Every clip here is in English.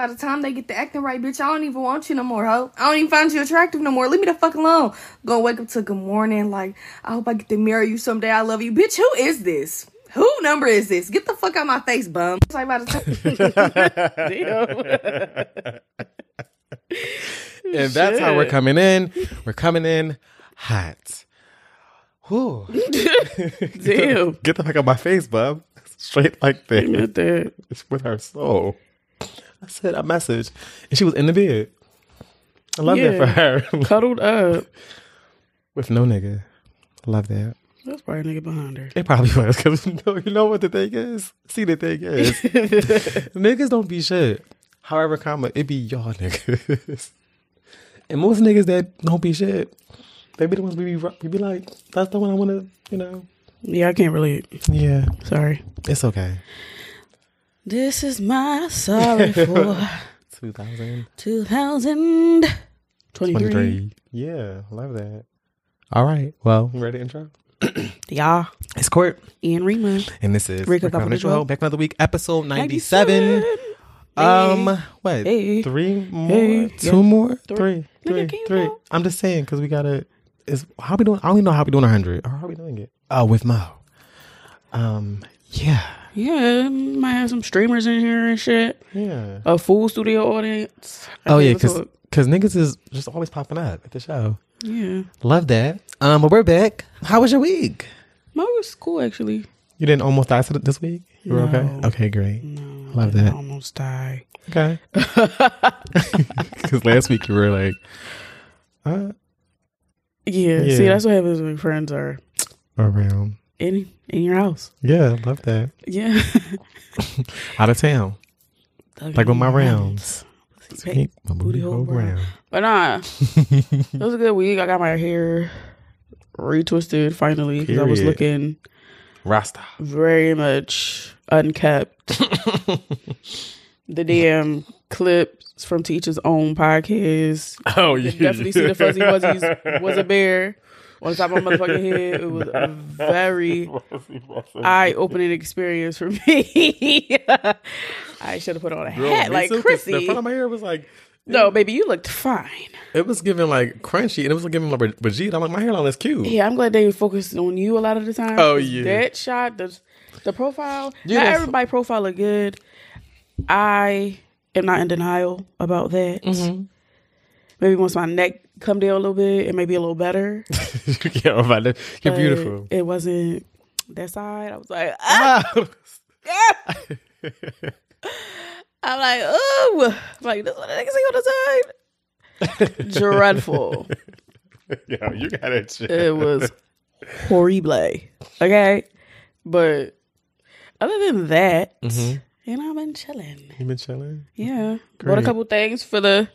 By the time they get the acting right, bitch, I don't even want you no more, ho. I don't even find you attractive no more. Leave me the fuck alone. Go wake up to good morning, like, I hope I get to marry you someday. I love you. Bitch, who is this? Who number is this? Get the fuck out my face, bum. It's like by the time. and that's how we're coming in. We're coming in hot. Whew. Damn. Get the fuck out my face, bub. Straight like that. It's with her soul. I said a message, and she was in the bed. I love that for her. Cuddled up. with no nigga. Love that. That's probably a nigga behind her. It probably was because you know, you know what the thing is. See the thing is, niggas don't be shit. However, comma it be y'all niggas, and most niggas that don't be shit, they be the ones we be, we be like, that's the one I want to, you know. Yeah, I can't relate. Yeah, Sorry. it's okay. This is my sorry for 2023. 2023. Yeah, love that. All right, well, ready to intro? Yeah. It's Court, Ian Rima. and this is Red Cup Red Cup Confidential. Confidential. Back another week, episode 97. Um, what? Hey. Three more? Hey. Two Yeah. more? Three. Three. Three. can you count? I'm just saying because we gotta. Is how we doing? I don't even know how we doing 100 or how we doing it. Oh, with Mo. Um. Yeah. Yeah, might have some streamers in here and shit. Yeah. A full studio audience. I Oh yeah, because because niggas is just always popping up at the show. yeah, Love that. Um, but we're back. How was your week? Mine was cool actually. You didn't almost die to- this week. You were okay. No. Okay, great. No, Love I that. Almost die. Okay. Because last week you were like, uh, Yeah, Yeah. see, that's what happens when friends are around. In in your house. Yeah, love that. Yeah, Out of town, like with my rounds. Hey, my booty booty hole round. But nah, it was a good week. I got my hair retwisted finally because I was looking Rasta. very much unkept. the damn clips from Teacher's Own podcast. Oh, You definitely see the fuzzy wuzzies was a bear on top of my motherfucking head. It was a very eye opening experience for me. I should have put on a hat like The Chrissy. front of my hair was like, No, baby, you looked fine. it was giving like crunchy, and it was giving like Brigitte. I'm like, my hairline is cute. Yeah, I'm glad they focused on you a lot of the time. Oh yeah. that shot, the the profile. Yeah, not everybody profile look good. I am not in denial about that. Mm-hmm. Maybe once my neck come down a little bit, it may be a little better. yeah, about that. You're but beautiful. It wasn't that side. I was like, ah! Ah. I'm like, oh, like this is what I can see on the side. Dreadful. yeah, you got it. shit. It was horrible. Okay. But other than that, Mhm. you know, I've been chilling. You been chilling? Yeah. Bought a couple things for the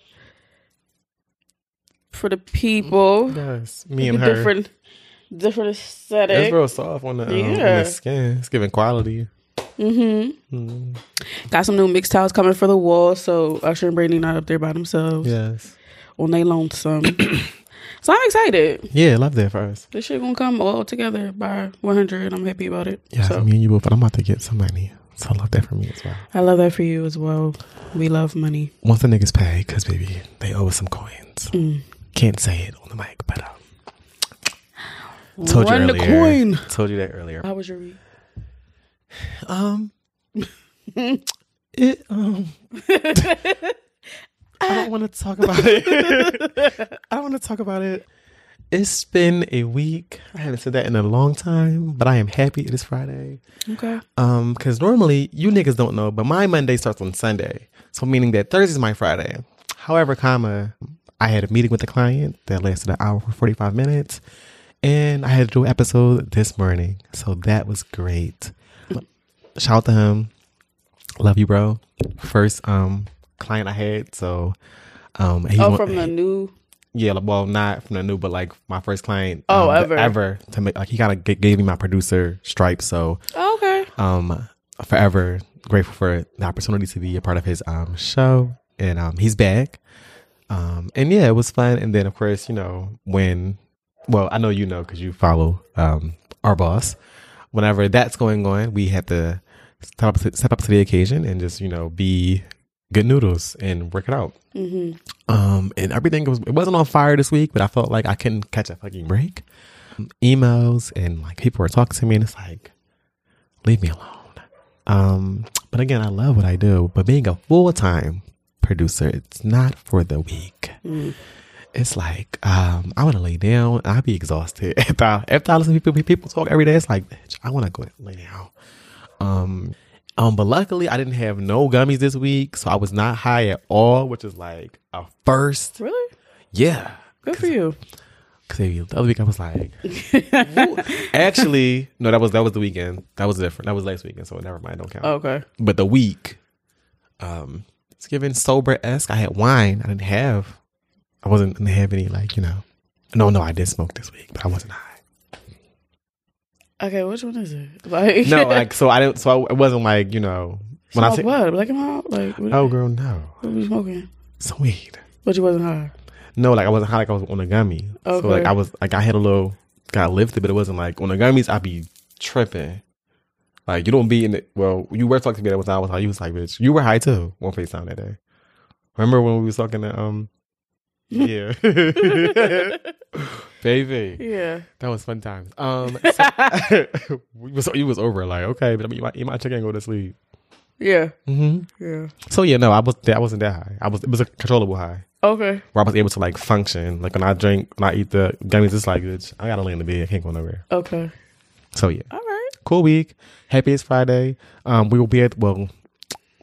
for the people. Yes, me and her. different different aesthetic. It's real soft on the, um, on the skin. It's giving quality. mm-hmm. Mm. Got some new mixed towels coming for the wall, so Usher and Brandy not up there by themselves Yes. on they lonesome. so I'm excited. Yeah, I love that for us. This shit gonna come all together by 100. I'm happy about it. Yeah, so me and you both, but I'm about to get some money. So I love that for me as well. I love that for you as well. We love money. Once the niggas pay, because baby, they owe us some coins. Mm. Can't say it on the mic, but um, told Run you the coin. Told you that earlier. How was your week? Um, it um. I don't want to talk about it. I don't want to talk about it. It's been a week. I haven't said that in a long time, but I am happy it is Friday. Okay. Um, because normally you niggas don't know, but my Monday starts on Sunday, so meaning that Thursday is my Friday. However, comma, I had a meeting with the client that lasted an hour for forty five minutes, and I had to do an episode this morning, so that was great. Shout out to him. Love you, bro. First um client I had, so um he Oh, wa- from the new. yeah, well, not from the new, but like my first client. Oh, um, ever. ever to make like he kind of g- gave me my producer stripe, so Oh, okay. um forever grateful for the opportunity to be a part of his um show and um he's back um and yeah it was fun and then of course you know when well i know you know because you follow um our boss whenever that's going on we have to step up to, step up to the occasion and just you know be good noodles and work it out. Mm-hmm. Um, and everything was it wasn't on fire this week, but I felt like I couldn't catch a fucking break. Emails and like people were talking to me, and it's like, leave me alone. Um, but again, I love what I do. But being a full time producer, it's not for the weak. Mm. It's like um, I want to lay down. I'd be exhausted after I, after I listen to people people talk every day. It's like bitch, I want to go lay down. Um, um, but luckily I didn't have no gummies this week, so I was not high at all, which is like a first. Really? Yeah, Good for you. Cause the other week I was like, actually, no, that was that was the weekend. That was different. That was last weekend, so never mind, don't count. Okay. But the week, um, it's giving sober esque. I had wine. I didn't have. I wasn't didn't have any like you know. No, no, I did smoke this week, but I wasn't high. Okay, which one is it? Like No, like so I didn't. So I, it wasn't like you know when I say what? Black and mild? Like what, oh girl no what were you smoking? some weed. But you wasn't high. No, like I wasn't high. Like I was on a gummy. So Okay. like I was like I had a little got lifted, but it wasn't like on the gummies. I'd be tripping. Like you don't be in it. Well, you were talking to me that was I was high. You was like, bitch, you were high too. One FaceTime that day. Remember when we was talking to um, yeah, baby, Yeah. that was fun times. Um, so, we was you was over like okay, but I mean, you might you might check and go to sleep. Yeah. Mm-hmm. Yeah. So yeah, no, I was I wasn't that high. I was it was a controllable high Okay. where I was able to like function. Like when I drink, when I eat the gummies, it's like bitch, I gotta lay in the bed. I can't go nowhere. Okay. So yeah, All right. Cool week. Happy it's Friday. Um, we will be at well.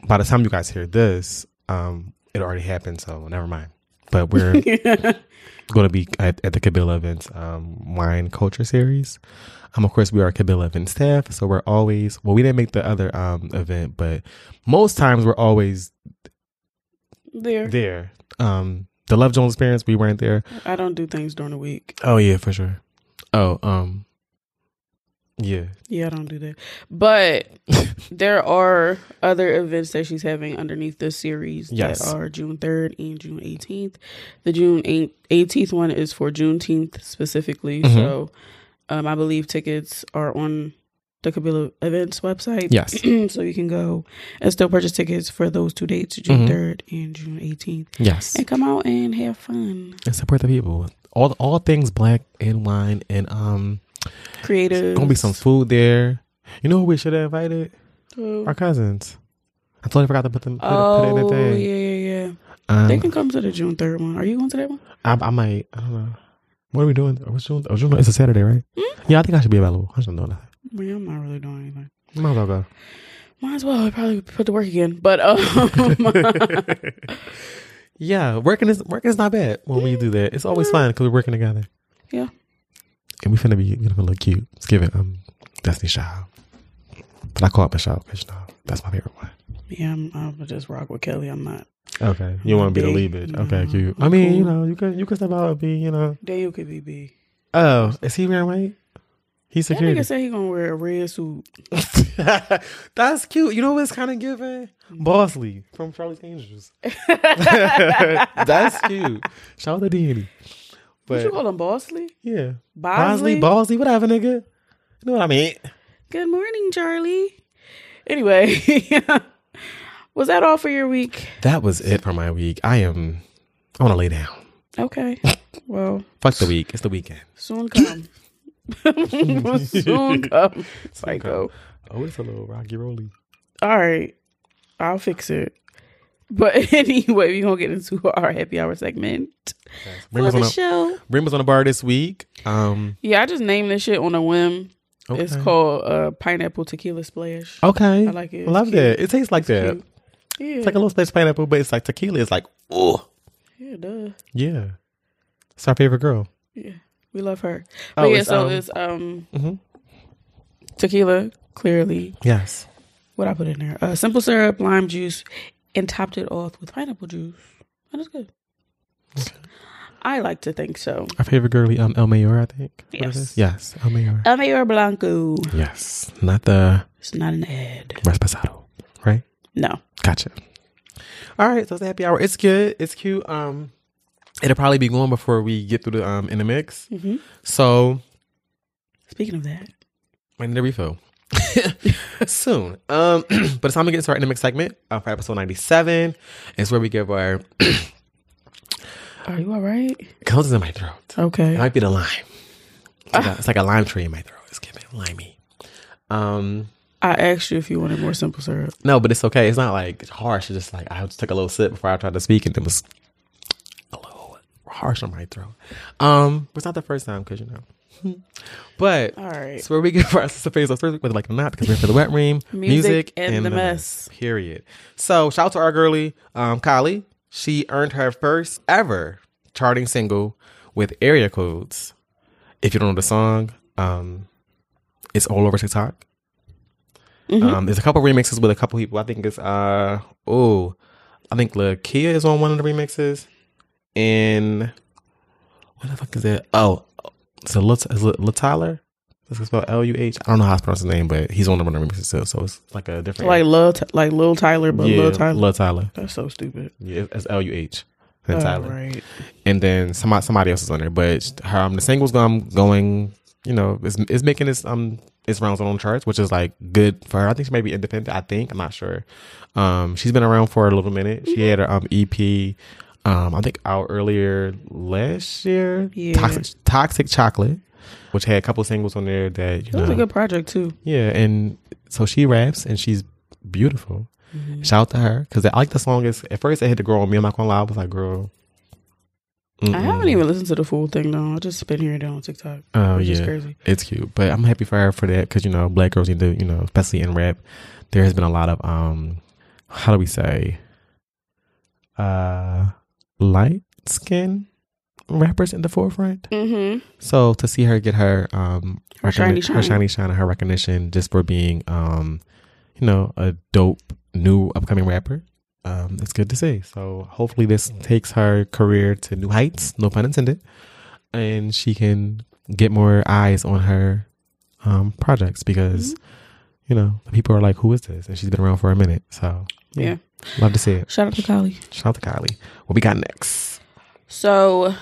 By the time you guys hear this, um, it already happened. So never mind. But we're going to be at, at the Kabila Events um, Wine Culture Series. Um, of course, we are Kabila Event staff, so we're always well. We didn't make the other um event, but most times we're always there. there. Um, the Love Jones experience, we weren't there. I don't do things during the week. Oh yeah, for sure. Oh um, yeah. Yeah, I don't do that. But there are other events that she's having underneath this series Yes. that are June 3rd and June 18th. The June 18th one is for Juneteenth specifically. Mhm. So um, I believe tickets are on the Kabila Events website. Yes. so you can go and still purchase tickets for those two dates, June Mhm. 3rd and June 18th. Yes. And come out and have fun. and support the people. All all things black and wine and um Creative. gonna be some food there. You know who we should have invited? Oh, Our cousins. I totally forgot to put them put, it, put it in the oh thing. yeah, yeah, yeah. Um, they can come to the June 3rd one. Are you going to that one? I, I might. I don't know. What are we doing? What's June? Oh, June. It's a Saturday, right? Yeah, I think I should be available. I should know that. Well, I'm not really doing anything. Might as well go. Might as well I probably put to work again. But um, yeah, working is working is not bad when we do that. It's always fun because we're working together. Yeah. And we finna be gonna look cute. Let's give it um Destiny Child. But I call it Michelle because you know that's my favorite one. yeah, I'm, I'll just rock with Kelly. I'm not. Okay, you want to be the lead bitch? Okay, cute. I mean, you know, you could you could step out and be, you know. Daniel could be B. Oh, is he wearing white? He's That security. nigga said he gonna wear a red suit. That's cute. You know what's kind of giving? Bosley from Charlie's Angels. That's cute. Shout out to Danny. what you call him, Bosley? yeah, Bosley? Bosley, Bosley, whatever, nigga. You know what I mean? Good morning, Charlie. Anyway, was that all for your week? That was it for my week. I am. I want to lay down. Okay. Well, Fuck the week. It's the weekend. soon come. soon come. Psycho. Oh, it's a little rocky roly. All right. I'll fix it. But anyway, we're gonna get into our happy hour segment Bring for us on the a, show. bring us on a bar this week. Um. Yeah, I just named this shit on a whim. Okay. It's called uh, pineapple tequila splash. Okay. I like it. I love It's that. It tastes like that. Cute. Yeah, It's like a little splash of pineapple, but it's like tequila. It's like, oh, yeah, duh. yeah. It's our favorite girl. Yeah, we love her. Oh, But yeah, it's, so um, it's um Mhm. tequila, clearly. Yes. What I put in there? Uh, simple syrup, lime juice, and topped it off with pineapple juice. And it's good. I like to think so. Our favorite girly, um, El Mayor, I think. Yes. Yes, El Mayor. El Mayor Blanco. yes. Not the It's not an ad. Reposado, right? No. Gotcha. All right, so it's a happy hour. It's good. It's cute. Um, it'll probably be going before we get through the um in the mix. hmm So Speaking of that, I need a refill. soon. Um, but it's time to get started in the next segment uh, for episode 97. It's where we give our Are you all right? comes in my throat. Okay. It might be the lime. It's like, a, it's like a lime tree in my throat. It's giving limey. Um, I asked you if you wanted more simple syrup. no, but it's okay. It's not like harsh. It's just like I just took a little sip before I tried to speak, and it was a little harsh on my throat. Um, but it's not the first time because you know. But All right. so where we get for our sister phase, with like not, because we're for the wet room, Music and the mess. Period. So shout out to our girly, um, Kali. She earned her first ever charting single with area codes. If you don't know the song, um, it's all over TikTok. Um, there's a couple remixes with a couple people. I think it's uh oh, I think Lakia is on one of the remixes, and what the fuck is that? Oh, so Lut is it Tyler? It's spelled L U H. I don't know how to pronounce his name, but he's on one of the remixes too. So it's like a different Like Lil, like Lil Tyler, but yeah, Lil Tyler. Lil Tyler. That's so stupid. Yeah, it's L U H. All Tyler right. and then somebody somebody else is on there. But her um, the single's going going, you know, it's is making its um its rounds on charts, which is like good for her. I think she may be independent. I think I'm not sure. Um, she's been around for a little minute. She had her um EP, um, I think out earlier last year. Yeah. Toxic Toxic Chocolate, which had a couple singles on there that you That was know, a good project too. yeah, and so she raps and she's beautiful. Mm-hmm. Shout out to her because I like the song. Is at first it hit the girl on me. I'm not gonna lie. I was like, girl. I mm-mm. haven't even listened to the full thing though. I just been hearing it on TikTok. Oh which yeah, is crazy. it's cute. But I'm happy for her for that because you know black girls need to you know especially in rap. There has been a lot of um, how do we say, uh, light skin rappers in the forefront. Mm-hmm. So to see her get her um Her shiny recogni- her shine. shiny shine, and her recognition just for being um, you know, a dope new upcoming rapper. Um, it's good to see. So hopefully this takes her career to new heights, no pun intended, and she can get more eyes on her um projects because you know people are like, "Who is this?" And she's been around for a minute. So Yeah. Love to see it. Shout out to Kali. Shout out to Kali. What we got next? So,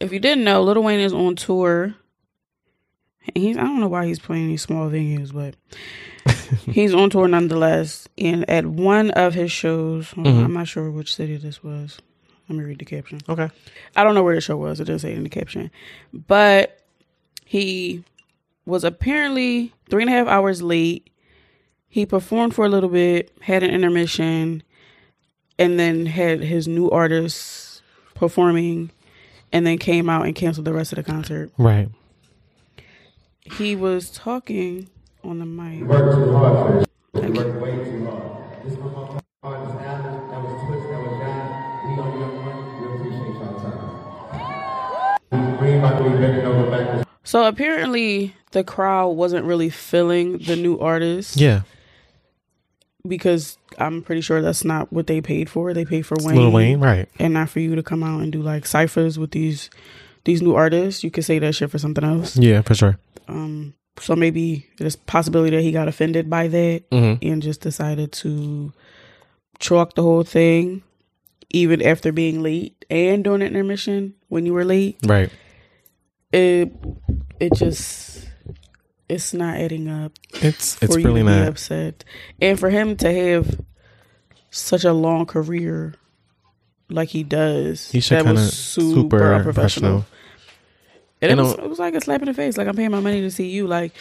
if you didn't know, Lil Wayne is on tour. He's I don't know why he's playing these small venues, but he's on tour nonetheless. And at one of his shows, Mhm. I'm not sure which city this was. Let me read the caption. Okay. I don't know where the show was. It doesn't say it in the caption. But he was apparently three and a half hours late. He performed for a little bit, had an intermission, and then had his new artists performing, and then came out and canceled the rest of the concert. Right. He was talking on the mic. worked too hard for this. Thank We you. worked way too hard. This was my hard. This album, that was Twitch, that was that. We on your one. We appreciate y'all time. We ain't about to be bending over backwards. So apparently, the crowd wasn't really feeling the new artist Yeah. Because I'm pretty sure that's not what they paid for. They paid for Wayne. Lil Wayne. Right. and not for you to come out and do like ciphers with these these new artists. You could say that shit for something else. Yeah, for sure. Um, so maybe there's possibility that he got offended by that Mm-hmm. and just decided to chalk the whole thing, even after being late and doing an intermission when you were late. Right. It it just it's not adding up It's it's for you really to be not. upset, and for him to have such a long career like he does, He should that kind of was super, unprofessional. professional. And it was, it was like a slap in the face. Like I'm paying my money to see you. Like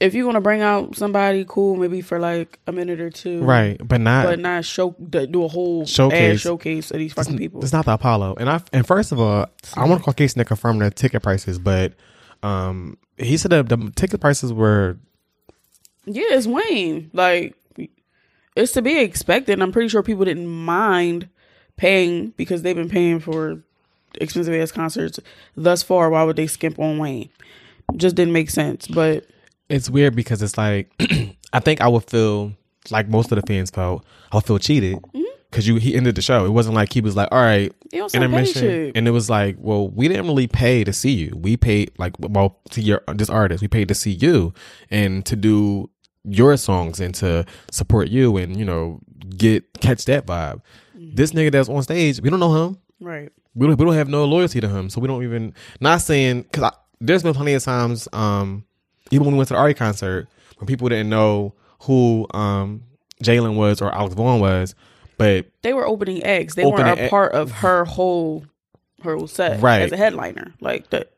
if you're gonna bring out somebody cool, maybe for like a minute or two, Right, but not. But not show do a whole Showcase. showcase of these fucking people. It's not the Apollo. And I and first of all, I want to call Casey to confirm the ticket prices, but um, he said that the ticket prices were Yeah, it's Wayne. Like it's to be expected. I'm pretty sure people didn't mind paying because they've been paying for expensive ass concerts thus far. Why would they skimp on Wayne? Just didn't make sense. But it's weird because it's like I think I would feel like most of the fans felt. I would feel cheated Mm-hmm. Because you he ended the show. It wasn't like he was like, all right, They on some pay intermission, and it was like, well, we didn't really pay to see you. We paid like well to your this artist. We paid to see you and to do your songs and to support you and you know get catch that vibe. Mm-hmm. This nigga that's on stage, we don't know him. right. we don't, we don't have no loyalty to him, so we don't even. Not saying because there's been plenty of times, um, even when we went to the Ari concert, when people didn't know who um Jalen was or Alex Vaughn was, but They were opening eggs. They weren't a part of her whole her whole set Right. as a headliner. Like that.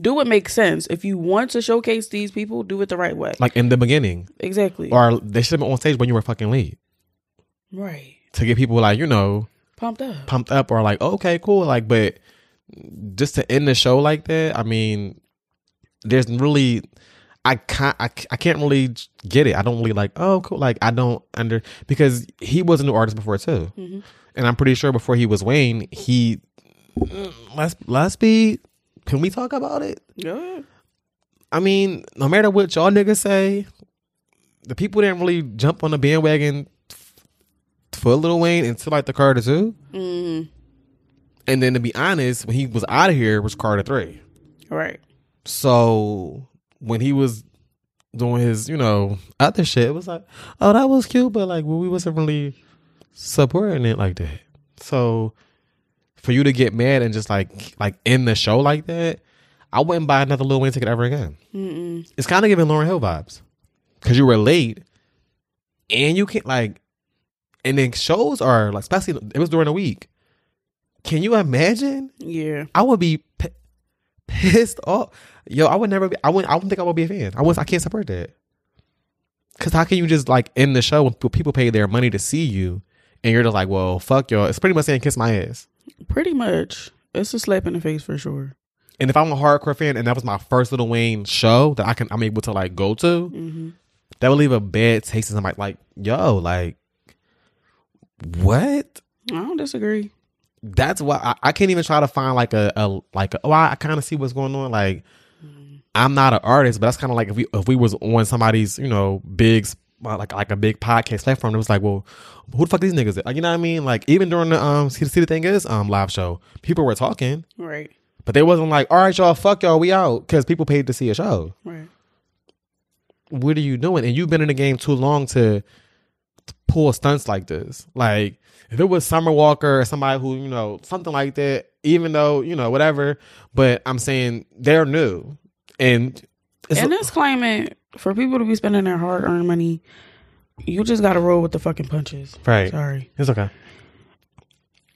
Do what makes sense. If you want to showcase these people, do it the right way. like in the beginning, exactly. or they should have been on stage when you were fucking lead right. to get people like you know Pumped up. pumped up or like okay cool like but just to end the show like that i mean there's really i can't I, I can't really get it i don't really like oh cool like i don't under because he was a new artist before too Mhm. and i'm pretty sure before he was wayne he let's let's be can we talk about it Yeah. i mean no matter what y'all niggas say the people didn't really jump on the bandwagon for Lil Wayne until like the Carter two. Mm, And then to be honest, when he was out of here, it was Carter three. right. So when he was doing his, you know, other shit, it was like, oh, that was cute, but like, well, we wasn't really supporting it like that. So for you to get mad and just like, like end the show like that, I wouldn't buy another Lil Wayne ticket ever again. Mm-mm. It's kind of giving Lauryn Hill vibes because you were late and you can't like, and then shows are like, especially it was during the week. Can you imagine? Yeah. I would be pissed off. Yo, I would never be. I wouldn't. I wouldn't think I would be a fan. I was. I can't support that. Cause how can you just like end the show when people pay their money to see you, and you're just like, well, fuck y'all. It's pretty much saying kiss my ass. Pretty much. It's a slap in the face for sure. And if I'm a hardcore fan and that was my first Lil Wayne show that I can I'm able to like go to, hmm that would leave a bad taste in somebody. Like, yo, like, what? I don't disagree. That's why I, I can't even try to find like a, a like a, oh I, I kind of see what's going on like I'm not an artist but that's kind of like if we if we was on somebody's you know big uh, like like a big podcast platform it was like well who the fuck these niggas like you know what I mean like even during the um see, see the thing is um live show people were talking Right. but they wasn't like all right y'all fuck y'all we out because people paid to see a show Right. what are you doing? And you've been in the game too long to, to pull stunts like this. Like if it was Summer Walker or somebody who you know something like that, even though you know whatever. But I'm saying they're new, and it's In this climate, for people to be spending their hard earned money, you just gotta roll with the fucking punches. right. Sorry. It's okay.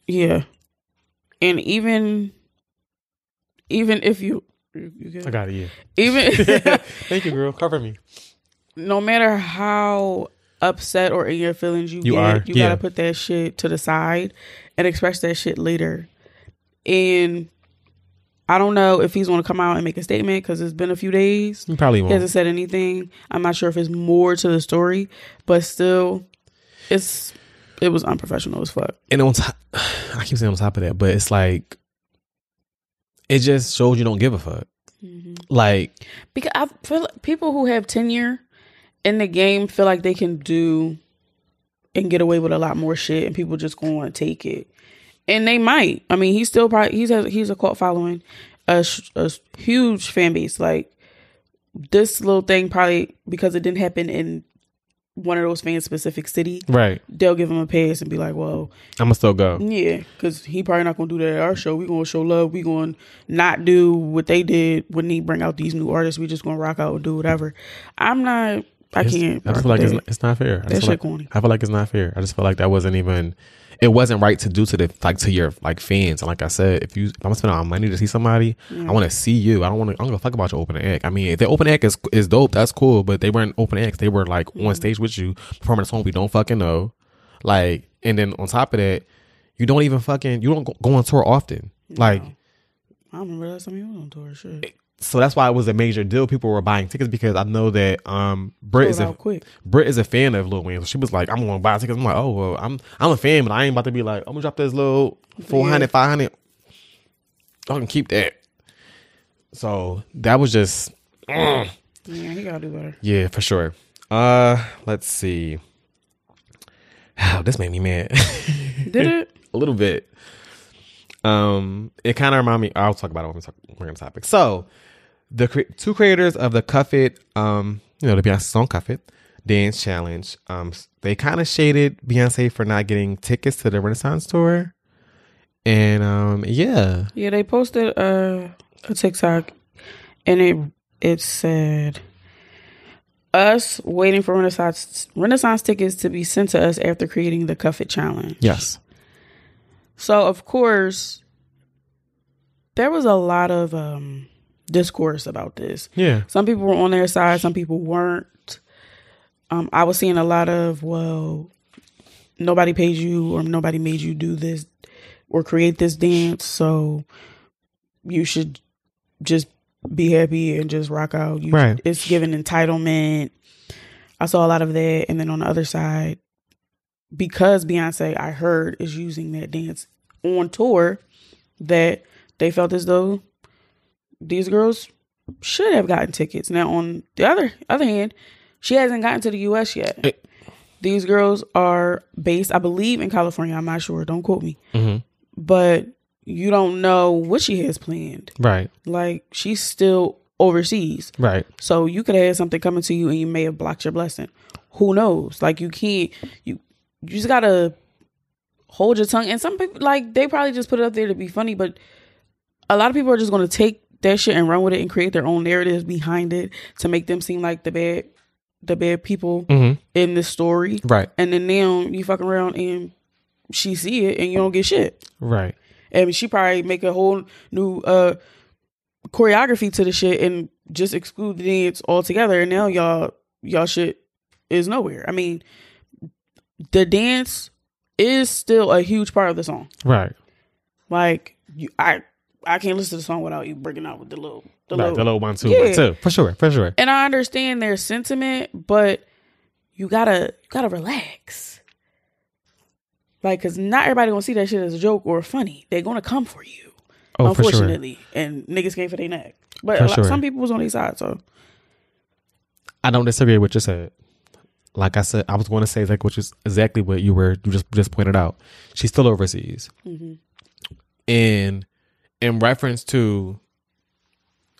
Yeah. And even even if you you, you I got it. Yeah. even Thank you, girl. Cover me. no matter how upset or in your feelings you, You get, are, you yeah. gotta put that shit to the side and express that shit later. And I don't know if he's gonna come out and make a statement because it's been a few days. He probably won't. hasn't said anything. I'm not sure if it's more to the story, but still, it's it was unprofessional as fuck. and on top, I keep saying on top of that, but it's like it just shows you don't give a fuck. Mm-hmm. Like Because I feel like people who have tenure in the game feel like they can do and get away with a lot more shit, and people just going to want to take it, and they might. I mean, he's still probably he's a, he's a cult following, a, a huge fan base. Like this little thing, probably because it didn't happen in one of those fan specific city, right, they'll give him a pass and be like, well. I'm gonna still go. Yeah, because he probably not gonna do that at our show. We gonna show love. We gonna not do what they did when they bring out these new artists. We just gonna rock out and do whatever. I'm not. I It's- can't. I just feel like it's, it's not fair. I That shit like, corny. I feel like it's not fair. I just feel like that wasn't even. It wasn't right to do to the like to your like fans. And like I said, if you if I'm gonna spend all my money to see somebody, I want to see you. I don't want to. I don't give a fuck about your open act. I mean, if the open act is is dope, that's cool. But they weren't open acts. They were like Mm-hmm. on stage with you performing a song we don't fucking know. Like, and then on top of that, you don't even fucking you don't go, go on tour often. Like, I don't remember last time was on tour. Shit. So that's why it was a major deal. People were buying tickets because I know that um Brit is a quick. Britt is a fan of Lil Wayne. So she was like, I'm gonna buy tickets. I'm like, oh well, I'm I'm a fan, but I ain't about to be like, I'm gonna drop this little 400, 500. I can keep that. So that was just Yeah, he gotta do better. yeah, for sure. Uh let's see. this made me mad. Did it? a little bit. Um, it kind of remind me. I'll talk about it when we talk. We're on topic. So, the cre- two creators of the Cuff It, um, you know, the Beyonce song Cuff It dance challenge, um, they kind of shaded Beyonce for not getting tickets to the Renaissance tour, and um, yeah, Yeah, they posted uh, a TikTok, and it it said, us waiting for Renaissance Renaissance tickets to be sent to us after creating the Cuff It challenge. Yes. So of course, there was a lot of um, discourse about this. Yeah. Some people were on their side, some people weren't. Um, I was seeing a lot of well, nobody paid you or nobody made you do this or create this dance, so you should just be happy and just rock out. You, Right. It's given entitlement. I saw a lot of that, and then on the other side, because Beyonce, I heard, is using that dance on tour, that they felt as though these girls should have gotten tickets. Now, on the other other hand, she hasn't gotten to the U.S. yet. Eh. These girls are based, I believe, in California. I'm not sure. Don't quote me. Mhm. But you don't know what she has planned. Right. Like she's still overseas. Right. So you could have had something coming to you and you may have blocked your blessing. Who knows? Like you can't you you just gotta hold your tongue. And some people like they probably just put it up there to be funny, but a lot of people are just gonna take that shit and run with it and create their own narratives behind it to make them seem like the bad the bad people Mm-hmm. in this story. Right. And then now you fuck around and she see it and you don't get shit. Right. And she probably make a whole new uh choreography to the shit and just exclude the dance altogether. And now y'all y'all shit is nowhere. I mean, the dance is still a huge part of the song. Right. Like you, I I can't listen to the song without you breaking out with the little the Right. little. The little one two Yeah. one two. For sure. For sure. And I understand their sentiment, but you gotta you gotta relax. Like, cause not everybody gonna see that shit as a joke or funny. They're gonna come for you. Oh, for sure. unfortunately, and niggas came for their neck. But lot, sure. some people was on their side, so I don't disagree with what you said. Like I said, I was going to say like which is exactly what you were you just just pointed out. She's still overseas, mm-hmm. and in reference to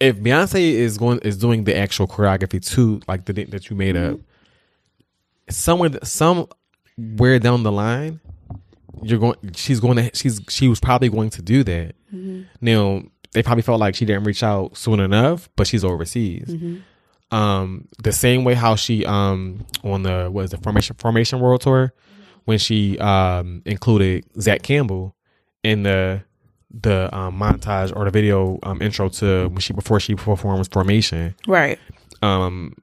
if Beyonce is going is doing the actual choreography to like the that you made up, somewhere somewhere down the line, you're going. She's going to. She's she was probably going to do that. Now they probably felt like she didn't reach out soon enough, but she's overseas um the same way how she um on the what is the formation formation world tour when she um included Zach Campbell in the the um, montage or the video um intro to when she before she performs formation right. um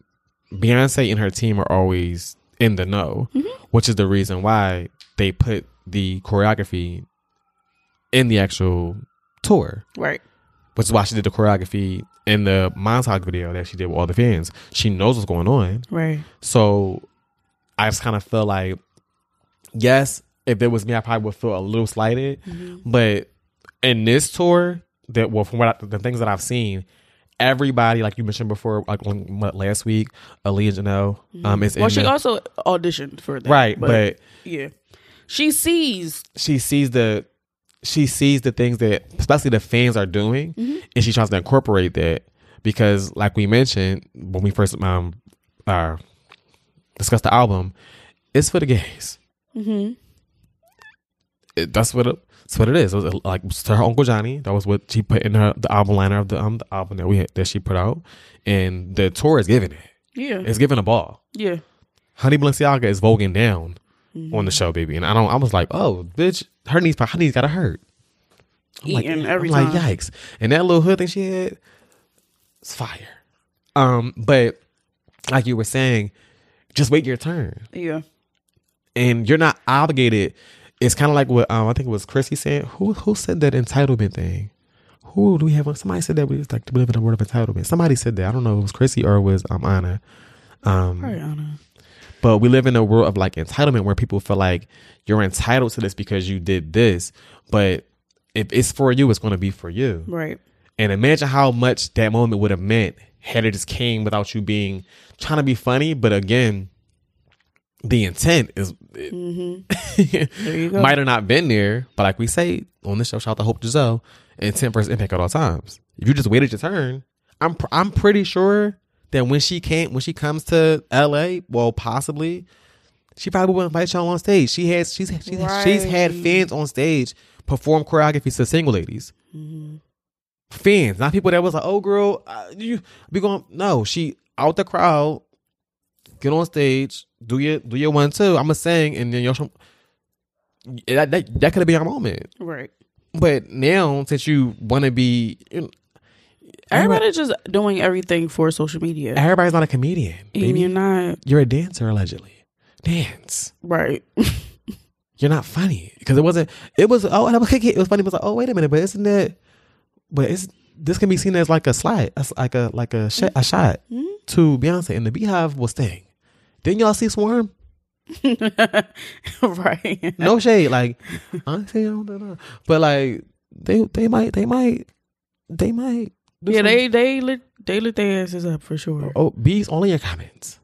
Beyonce and her team are always in the know which is the reason why they put the choreography in the actual tour Right. which is why she did the choreography in the montage video that she did with all the fans. She knows what's going on. Right. So I just kind of feel like, yes, if it was me, I probably would feel a little slighted. But in this tour, that well, from what I, the things that I've seen, everybody, like you mentioned before, like what, last week, Aliyah Janell, um, is Well, she the- also auditioned for that. right, but yeah, she sees. she sees the she sees the things that especially the fans are doing and she tries to incorporate that because like we mentioned when we first um uh discussed the album it's for the gays Mm-hmm. it, that's what it, that's what it is it was like it's her uncle johnny that was what she put in her the album liner of the um the album that we had that she put out and the tour is giving it Yeah. it's giving a ball yeah. honey balenciaga is voguing down on the show baby and i don't i was like oh bitch her knees her knees gotta hurt I'm like, Eating every I'm like, yikes. And that little hood thing she had, it's fire. Um, but like you were saying, just wait your turn. Yeah. And you're not obligated. It's kind of like what um, I think it was Chrissy saying. Who who said that entitlement thing? Who do we have? Somebody said that we was like to live in a world of entitlement. Somebody said that. I don't know if it was Chrissy or it was um Anna. Um, Right, Anna. but we live in a world of like entitlement where people feel like you're entitled to this because you did this. But if it's for you, it's going to be for you. Right. And imagine how much that moment would have meant had it just came without you being trying to be funny. But again, the intent is go. might have not been there. But like we say on this show, shout out to Hope Giselle, intent versus impact at all times. If you just waited your turn, I'm pr- I'm pretty sure that when she came when she comes to LA, well, possibly. She probably will invite y'all on stage. She has she's she's, she's had fans on stage perform choreography to single ladies fans, not people that was like, "Oh, girl, uh, you be going." No, she out the crowd get on stage, do your do your one two. I'ma sing, and then. Show, that that, that could have been our moment. Right. But now, since you want to be, you know, Everybody's just doing everything for social media. everybody's not a comedian. And you're not You're a dancer allegedly. Dance. right. You're not funny because it wasn't. It was. Oh, and I was kicking. It was funny. It was like, oh, wait a minute, but isn't that? But it's this can be seen as like a slide, as like a like a sh- mm. a shot mm-hmm. to Beyonce, and the BeyHive was Sting. Didn't y'all see Swarm? right. No shade, like honestly, I don't know, but like they they might they might they might. Yeah, they they lit they lit their asses up for sure. Oh, oh bees only your comments.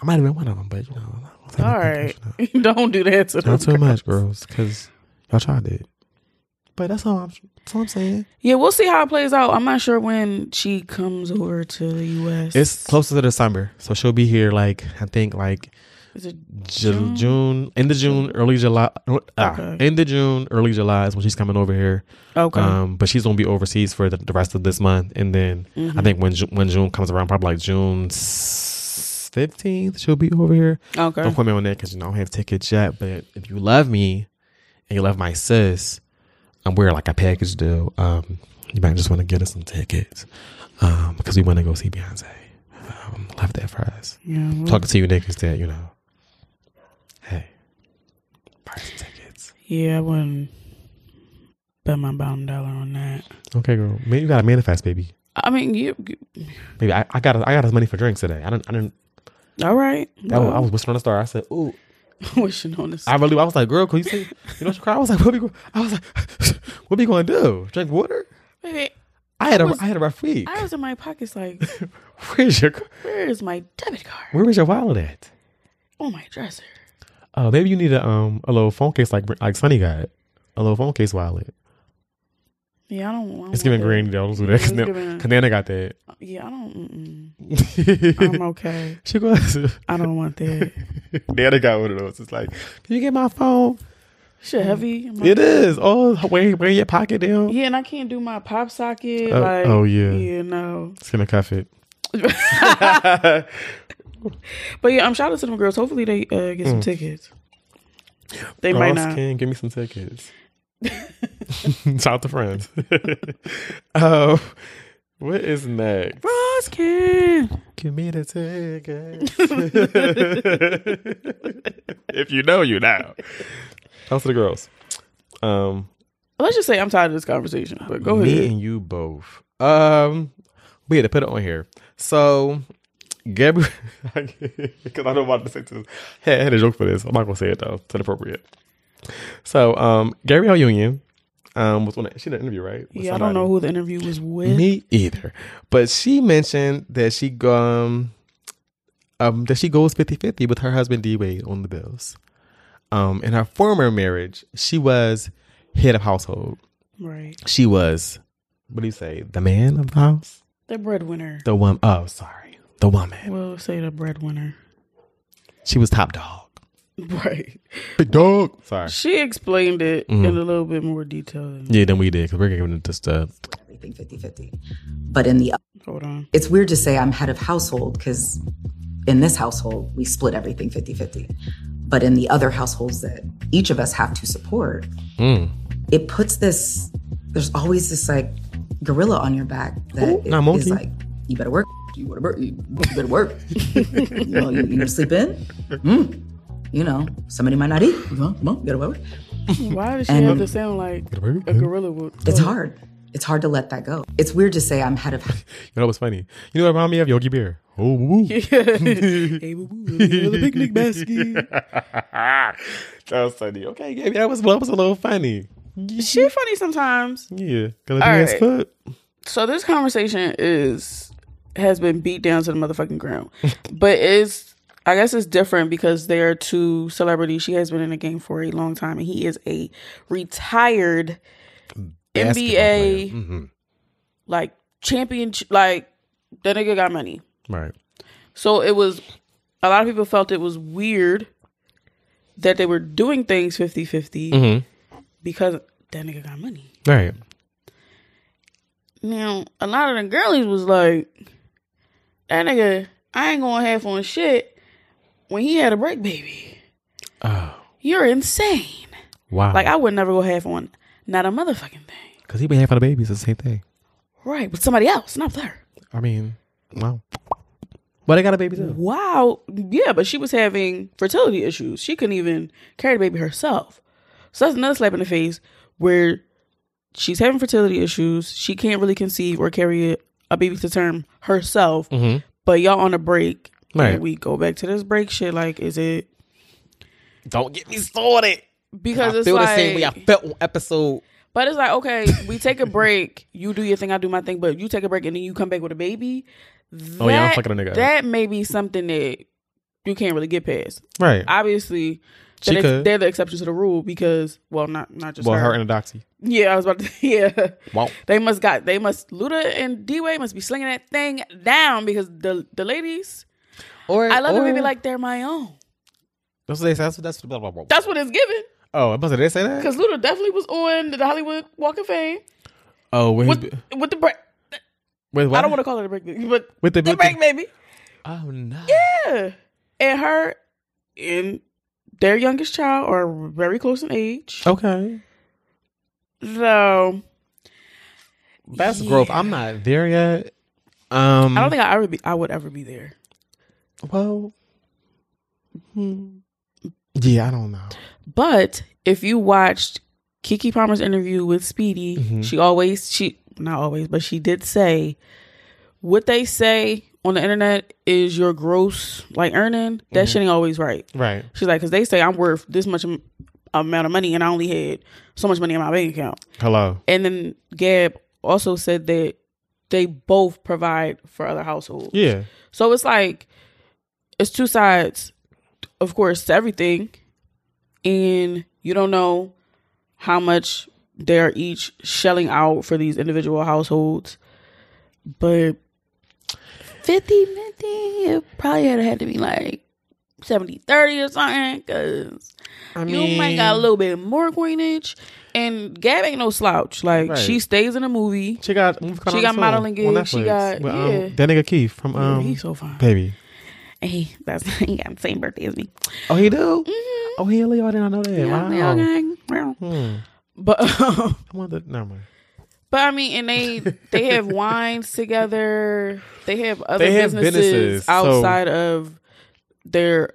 I might have been one of them, but you know, I won't say All right. Don't do that to not them too much, girls. girls, because y'all tried it. But that's all I'm. That's all I'm saying. Yeah, we'll see how it plays out. I'm not sure when she comes over to the US. It's closer to December, so she'll be here like I think like Is it Ju- June, end of June, early July. Uh, Okay. End of June, early July is when she's coming over here. okay? Um, but she's gonna be overseas for the, the rest of this month, and then Mm-hmm. I think when when June comes around, probably like June fifteenth, she'll be over here. okay. Don't quote me on that because you know I don't have tickets yet. But if you love me and you love my sis, and we're like a package deal, um, you might just want to get us some tickets um, because we want to go see Beyonce. Um, love that for us. Yeah, well, Talking to you niggas that you know, hey, buy some tickets. yeah, I wouldn't bet my bottom dollar on that. Okay, girl. Man, you gotta manifest, baby. I mean, you, you- Baby, I, I got I got us money for drinks today. I didn't I didn't. all right. I, was, I was whispering on the star. I said, "Ooh." wishing on this. I really, I was like, "Girl, can you see?" You know, she cried. I was like, "What we?" I was like, "What we gonna do? Drink water?" Baby, I had a I was- had a rough week. I was in my pockets like, Where's your where is my debit card? Where is your wallet at? On my dresser. Oh, maybe you need a um a little phone case like like Sunny got a little phone case wallet. Yeah, I don't. I don't It's giving want green. Don't do that. It's Cause Nana- giving- Nana got that. that. Yeah, I don't. I'm okay. she goes. I don't want that. Nana got one of those. It's like, can you get my phone? Shit heavy. My- It is. Oh, wear wear your pocket down. Yeah, and I can't do my pop socket. Oh, like, oh, yeah. yeah, no. It's gonna cuff it. But yeah, I'm shout out to them girls. Hopefully they uh, get some tickets. They might Ross not. can give me some tickets. Shout out to friends. Oh, what is next? Can. Give me the tickets. if you know, you know. To the girls. Um, Let's just say I'm tired of this conversation. But go me ahead. Me and you both. Um, we had to put it on here. So, Gabrielle, because I don't want to say this. Hey, I had a joke for this. I'm not gonna say it though. It's inappropriate. So, um, Gabrielle Union, um, was on. A, she did an interview, right? Yeah, I don't know who the interview was with. Me either. But she mentioned that she um um that she goes 50-50 with her husband D Wade on the bills. Um in her former marriage, she was head of household. Right. She was what do you say? The man of the house? The breadwinner. The one oh sorry. The woman. We'll say the breadwinner. She was top dog. Right. Big dog. Sorry. She explained it Mm-hmm. in a little bit more detail. Than, Yeah, then we did because we're giving it just uh everything 50 50. But in the, Hold on. it's weird to say I'm head of household because in this household, we split everything 50 50. But in the other households that each of us have to support, mm. it puts this, there's always this like gorilla on your back that Ooh, is not monkey. like, you better work, you better work, you, you better work. you know, you, you sleep in? Mm. You know, somebody might not eat. You know, come on, you gotta work. Why does she And- have to sound like a gorilla would? It's hard. It's hard to let that go. It's weird to say I'm head of You know what's funny? You know what reminded me of Yogi Bear? Oh, woo. hey, boo boo, the picnic basket. that was funny. Okay, Gaby, that was that was a little funny. She funny sometimes. Yeah, gonna do All his foot. So this conversation is has been beat down to the motherfucking ground, but is I guess it's different because they are two celebrities. She has been in the game for a long time, and he is a retired Basketball NBA player. Mhm. like champion. Like that nigga got money. Right. So it was a lot of people felt it was weird that they were doing things 50-50 Mm-hmm. because that nigga got money. Right. Now, a lot of the girlies was like, that nigga, I ain't going half on shit, when he had a break baby. Oh, You're insane. wow. Like I would never go half on not a motherfucking thing. because he been on the babies. It's the same thing. Right, with somebody else, not with her. I mean, wow. But they got a baby too. Wow. Yeah, but she was having fertility issues. She couldn't even carry the baby herself. So that's another slap in the face where she's having fertility issues. She can't really conceive or carry a, baby to term herself. Mhm. But y'all on a break. Right. We go back to this break shit. Like, is it Don't get me started. because I it's feel like the same way I felt on episode. But it's like, okay, we take a break, you do your thing, I do my thing, but you take a break and then you come back with a baby. That, Oh, yeah, I'm fucking a nigga. That may be something that you can't really get past. Right. Obviously, She they're, could. they're the exception to the rule because, well, not not just well, her. her and Eudoxie. yeah, I was about to. Yeah, Wow. they must got they must Luda and D Wade must be slinging that thing down because the the ladies, Or I love the or, baby like they're my own. That's what they say. That's what that's blah, blah, blah. That's what it's given. Oh, I must have they say that. Because Luda definitely was on the Hollywood Walk of Fame Oh, with with his, with the break. with what? I don't want to call it a break, but with the, the with break baby. Oh no. Yeah. And her and their youngest child are very close in age. Okay. So That's growth. I'm not there yet. Um. I don't think I ever be I would ever be there. Well. hmm. Yeah, I don't know. But if you watched Keke Palmer's interview with Speedy, Mhm. she always she not always, but she did say what they say on the internet is your gross like earning. That shit ain't always right. Right. She's like, because they say I'm worth this much am- amount of money, and I only had so much money in my bank account. Hello. And then Gab also said that they both provide for other households. Yeah. So it's like it's two sides, of course, to everything, and you don't know how much they're each shelling out for these individual households, but 50 50 it probably had to be like 70 30 or something because I you might got a little bit more coinage and Gab ain't no slouch like Right. she stays in a movie She got. a movie coming She got modeling gigs. She got- with, um, yeah. that nigga Keith from um. he's so fine baby. Hey that's he got the same birthday as me Oh, he do. Oh, he a Leo. I did not know that. Yeah, wow. Hmm. But I wonder. Never mind. but I mean, and they they have wines together. They have other They have businesses, businesses, so- outside of their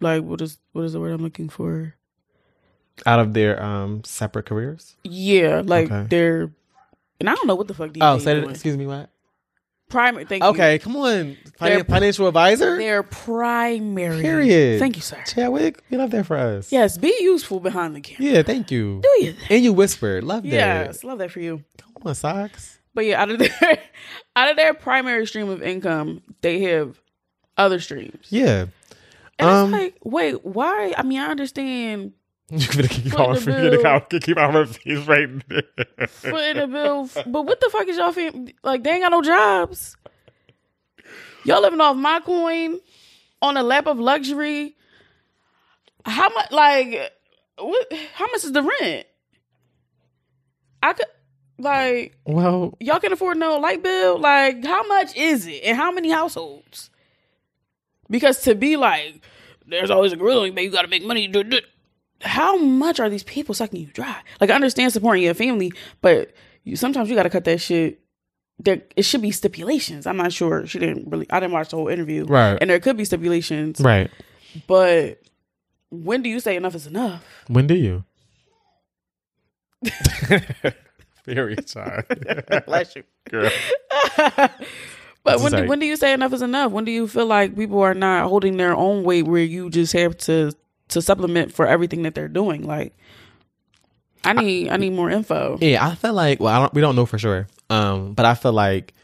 like what is what is the word I'm looking for? Out of their um separate careers. Yeah, like Okay. they're and I don't know what the fuck Oh, say that. doing. Excuse me. What? Primary. Thank you. Okay, come on. Finan- financial advisor. they're primary. Period. Thank you, sir. Chadwick, you love that for us. Yes, be useful behind the camera. Yeah. Thank you. Do you? And you whisper. Love that. Yes, love that for you. Come on, socks. But yeah, out of their out of their primary stream of income, they have other streams. Yeah. And Um, it's like, wait, why? I mean, I understand You gonna keep Foot calling the for bill. you to keep on my face right there. footing the bill, but what the fuck is y'all fam- like? They ain't got no jobs. Y'all living off my coin on a lap of luxury. How much? Like, what? How much is the rent? I could like Well, y'all can afford no light bill. Like, how much is it, and how many households? Because to be like, there's always a grill, but you got to make money. Duh, duh. How much are these people sucking you dry? Like, I understand supporting your family, but you sometimes you got to cut that shit. There, it should be stipulations. I'm not sure. She didn't really. I didn't watch the whole interview, Right. And there could be stipulations, right. but when do you say enough is enough? When do you? Very shy. Bless you. Girl. but when do, like- when do you say enough is enough? When do you feel like people are not holding their own weight where you just have to to supplement for everything that they're doing? Like, I need I need more info. Yeah, I feel like well, I don't we don't know for sure. Um, but I feel like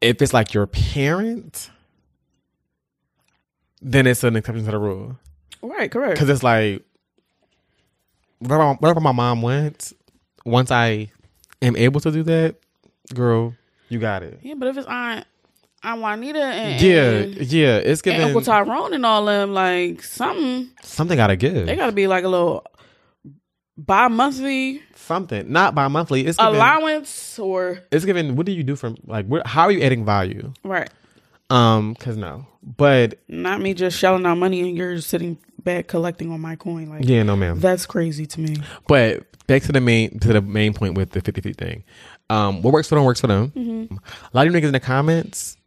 if it's like your parent, then it's an exception to the rule. Right, correct. Because it's like wherever, wherever my mom went, once I am able to do that, girl, you got it. Yeah, but if it's Aunt Aunt Juanita and Yeah, and, yeah, it's giving Uncle Tyrone and all them, like something something gotta give. they got to be like a little bi monthly something, not bi monthly. It's giving, allowance or it's given. What do you do from like? Where, how are you adding value? right. Um, cause no, but Not me just shelling out money and you're sitting back collecting on my coin. Like yeah, no, ma'am. that's crazy to me. But back to the main to the main point with the 50 feet thing. Um, what works for them works for them. Mm-hmm. A lot of you niggas in the comments,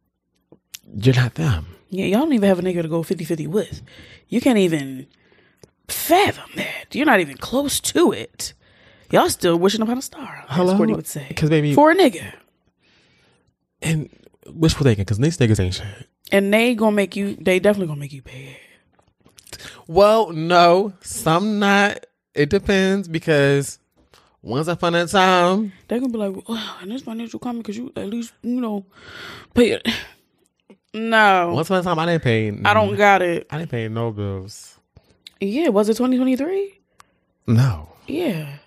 you're not them. Yeah, y'all don't even have a nigga to go 50-50 with. You can't even fathom that. You're not even close to it. Y'all still wishing upon a star. Hello? As Courtney would say. 'Cause baby- For a nigga. And wishful thinking, because these niggas ain't shit. And they gonna make you they definitely gonna make you pay. Well, no, some not. It depends because once upon a time, They're gonna be like, oh, and this financial comment because you at least, you know, pay it. No. once upon a time, I didn't pay. I don't got it. I didn't pay no bills. Yeah, was it 2023? No. Yeah.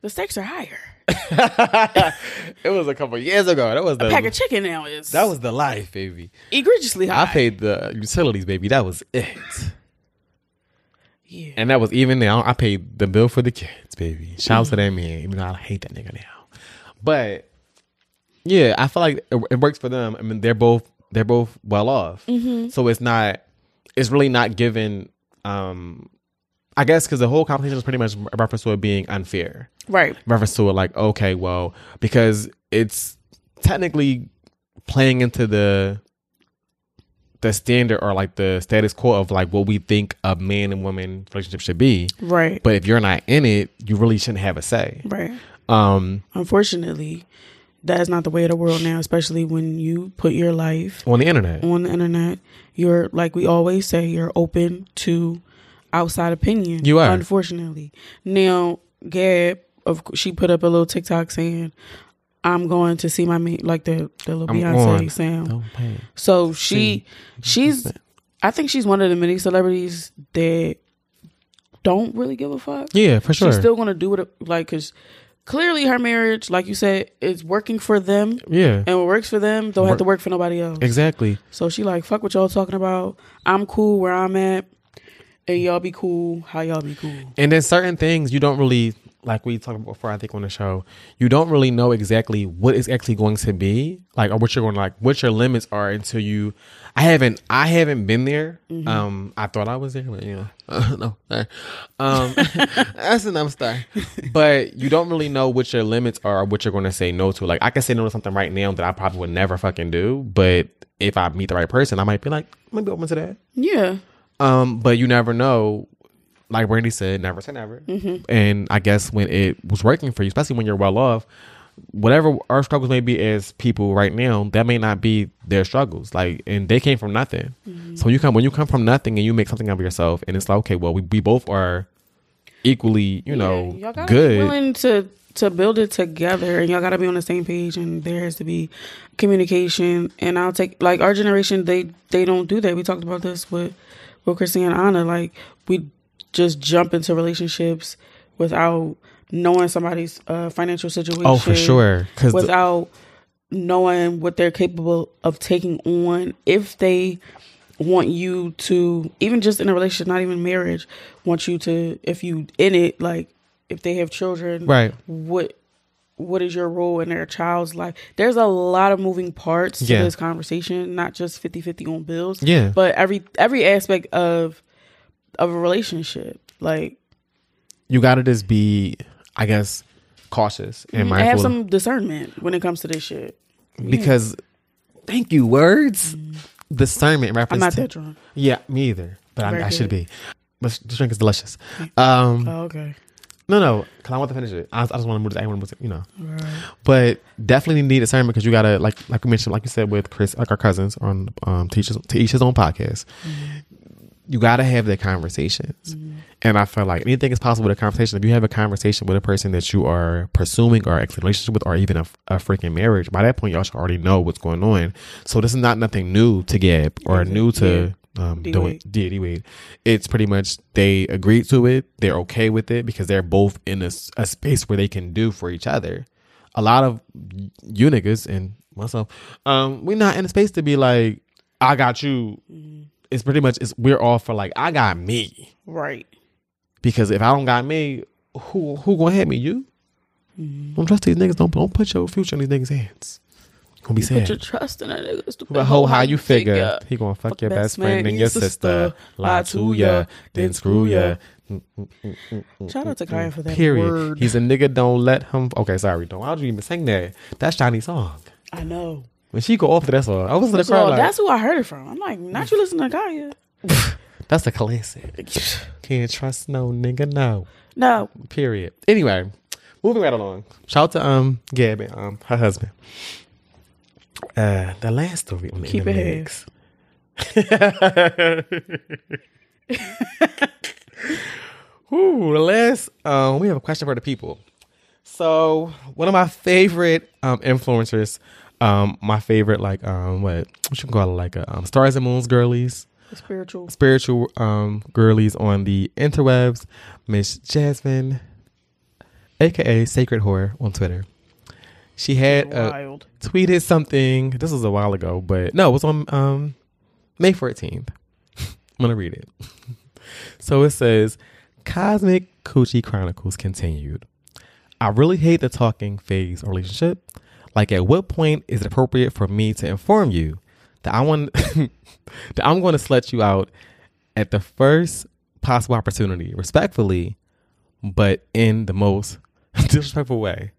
The stakes are higher. it was a couple years ago. That was the Pack of chicken now is that was the life, baby. egregiously high. I paid the utilities, baby. That was it. Yeah. And that was even now. I paid the bill for the kids, baby. Shout out to that man, even though I hate that nigga now. But yeah, I feel like it, it works for them. I mean, they're both they're both well off, so it's not. It's really not given. Um, I guess because the whole conversation is pretty much a reference to it being unfair. Right. Reference to it like, okay, well, because it's technically playing into the the standard or like the status quo of like what we think a man and woman relationship should be. Right. But if you're not in it, you really shouldn't have a say. right. Um, Unfortunately, that's not the way of the world now, especially when you put your life on the internet. on the internet. You're like we always say, you're open to outside opinion. You are. Unfortunately. Now, Gab of she put up a little TikTok saying, I'm going to see my mate like the, the little I'm Beyonce on. sound. So she she's I think she's one of the many celebrities that don't really give a fuck. Yeah, for sure. She's still gonna do it like because clearly her marriage, like you said, is working for them. yeah, And what works for them don't have to work for nobody else. exactly. So she like, fuck what y'all talking about. I'm cool where I'm at. And y'all be cool how y'all be cool. And then certain things you don't really like we talked about before. I think on the show, you don't really know exactly what is actually going to be like, or what you're going to like, what your limits are until you. I haven't, I haven't been there. Um, I thought I was there, but you know, no, sorry. Um, that's another story. But you don't really know what your limits are, or what you're going to say no to. Like, I can say no to something right now that I probably would never fucking do, but if I meet the right person, I might be like, I might be open to that. Yeah. Um, but you never know. Like Brandy said, never say never. Mm-hmm. And I guess when it was working for you, especially when you're well off, whatever our struggles may be as people right now, that may not be their struggles. Like, and they came from nothing. Mm-hmm. So you come when you come from nothing and you make something of yourself, and it's like, okay, well, we, we both are equally, you know, y'all gotta be good. willing to to build it together and y'all gotta be on the same page and there has to be communication and i'll take like our generation they they don't do that we talked about this with with christine and anna like we just jump into relationships without knowing somebody's uh, financial situation Oh, for sure. 'Cause the- without knowing what they're capable of taking on if they want you to even just in a relationship not even marriage want you to if you in it like if they have children Right. what what is your role in their child's life there's a lot of moving parts to this conversation not just 50-50 on bills Yeah. but every every aspect of of a relationship like you got to just be, I guess, cautious and and mindful. have some discernment when it comes to this shit because, thank you, words. Discernment reference i'm not to- that drunk Yeah, me either. But I, I should be. But the drink is delicious. Um, oh okay no, no, because I want to finish it. I, I just want to move. I to move it, you know. But definitely need discernment because you gotta like like we mentioned, like you said with Chris, like our cousins on um to each his, to each his own podcast. You gotta have the conversations, and I feel like anything is possible with a conversation. If you have a conversation with a person that you are pursuing or a relationship with, or even a, a freaking marriage, by that point y'all should already know what's going on. So this is not nothing new to Gab or new to um D doing Wade. D Wade. It's pretty much they agreed to it. They're okay with it because they're both in a space where they can do for each other. A lot of you niggas and myself, um, we're not in a space to be like, I got you. It's pretty much it's we're all for like I got me right because if I don't got me, who who gonna have me? You mm-hmm. don't trust these niggas. Don't don't put your future in these niggas' hands. Gonna be sad. Put your trust in a nigga. Stupid But ho, how you figure? He gonna fuck, your best friend and your sister, lie to ya, then screw ya. Mm, mm, mm, Shout out to Kaya for that Period. word. He's a nigga. Don't let him. Okay, sorry. Don't. Why'd you even sing that? That's Johnny's song. I know. When she go off to that song, I was in the So crowd like, that's who I heard it from. I'm like, not you listen to Kaya. that's a classic. Can't trust no nigga. No. No. Period. Anyway, moving right along. Shout out to um Gabby, um her husband. Uh, the last story on the Keep the it mix. Ooh, the last um we have a question for the people. So one of my favorite um influencers, um my favorite like um what what you call it like a, um stars and moons girlies Spiritual. spiritual um girlies on the interwebs, Miss Jasmine, aka Sacred Whore on Twitter. She had uh, tweeted something. This was a while ago, but no, it was on um May fourteenth. I'm gonna read it. so it says, "Cosmic Coochie Chronicles continued. I really hate the talking phase relationship. Like, at what point is it appropriate for me to inform you that I want that I'm going to slut you out at the first possible opportunity, respectfully, but in the most disrespectful way?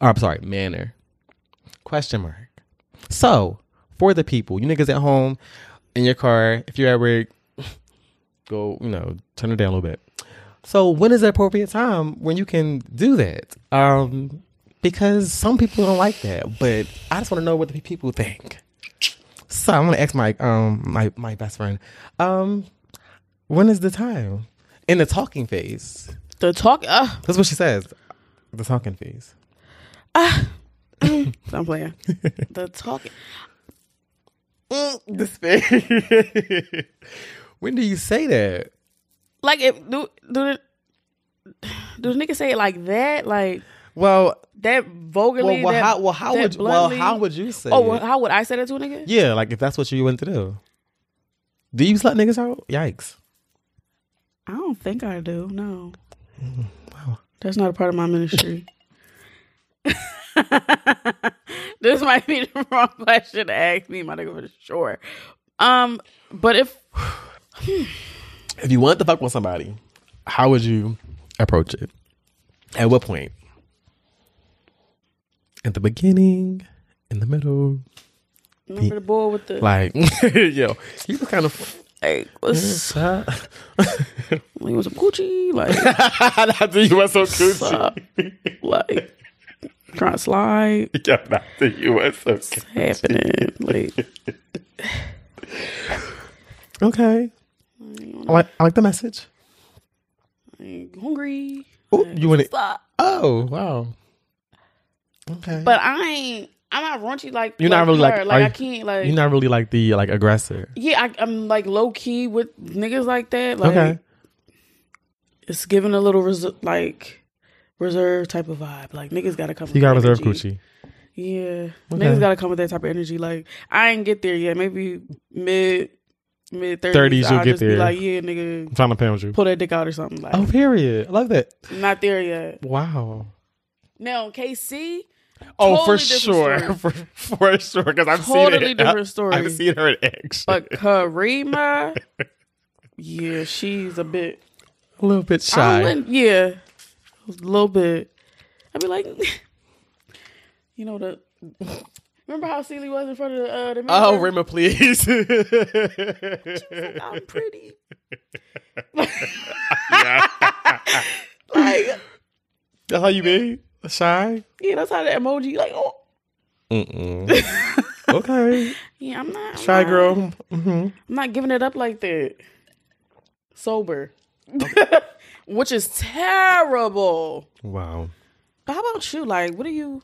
Or, I'm sorry, manner. Question mark. So, for the people, you niggas at home in your car, if you're at work, go, you know, turn it down a little bit. So, when is the appropriate time when you can do that? Um, because some people don't like that, but I just want to know what the people think. So I'm gonna ask my um my my best friend, um, when is the time in the talking phase? The talk. Uh, That's what she says. The talking phase. I'm playing. the talking. Despair. when do you say that? Like, if do do the do the nigga say it like that? Like Well, that vulgarly? well, well that, how well how would well how would you say? Oh, well, how would I say that to a nigga? yeah, like if that's what you went to do. Do you slut niggas out? Yikes! I don't think I do. No. wow, That's not a part of my ministry. this might be the wrong question to ask me, my nigga, for sure. Um, but if If you want to fuck with somebody, how would you approach it? At what point? At the beginning, in the middle, remember the boy with the like yo, he was kind of. like what's up? like was some coochie like the U.S. so uh, like trying to slide Yeah, not the U.S. so happening like Okay, I like I like the message. ain't hungry. Oh, you want it? Oh, wow. Okay, But I ain't. I'm not raunchy like You're not really like- her. are like I can't like you're not really like the like aggressor. Yeah, I, I'm like low key with niggas like that. Like, Okay. it's giving a little res- like reserve type of vibe. Like niggas gotta come. You got reserve energy. coochie. Yeah, Okay. niggas gotta come with that type of energy. Like I ain't get there yet. Maybe mid mid 30s, you'll I'll get just there. Be like, yeah, nigga, I'm trying to pound you. pull that dick out or something. Like, Oh, period. I love that. not there yet. Wow. Now KC, Oh, Totally for sure, for, for sure. Because I've Totally seen it. different story. I've seen her in action. but Karima, yeah, she's a bit a little bit shy. wouldn't- yeah, a little bit. I'd be like, you know the. Remember how Celie was in front of the, uh, the mirror? Oh, Rima, please. I'm pretty. Like, That's how you be? Shy? yeah, that's how the emoji. Like, oh, Mm-mm. okay. yeah, I'm not I'm Shy not- girl. hmm I'm not giving it up like that. Sober, which is terrible. Wow. But how about you? Like, what are you?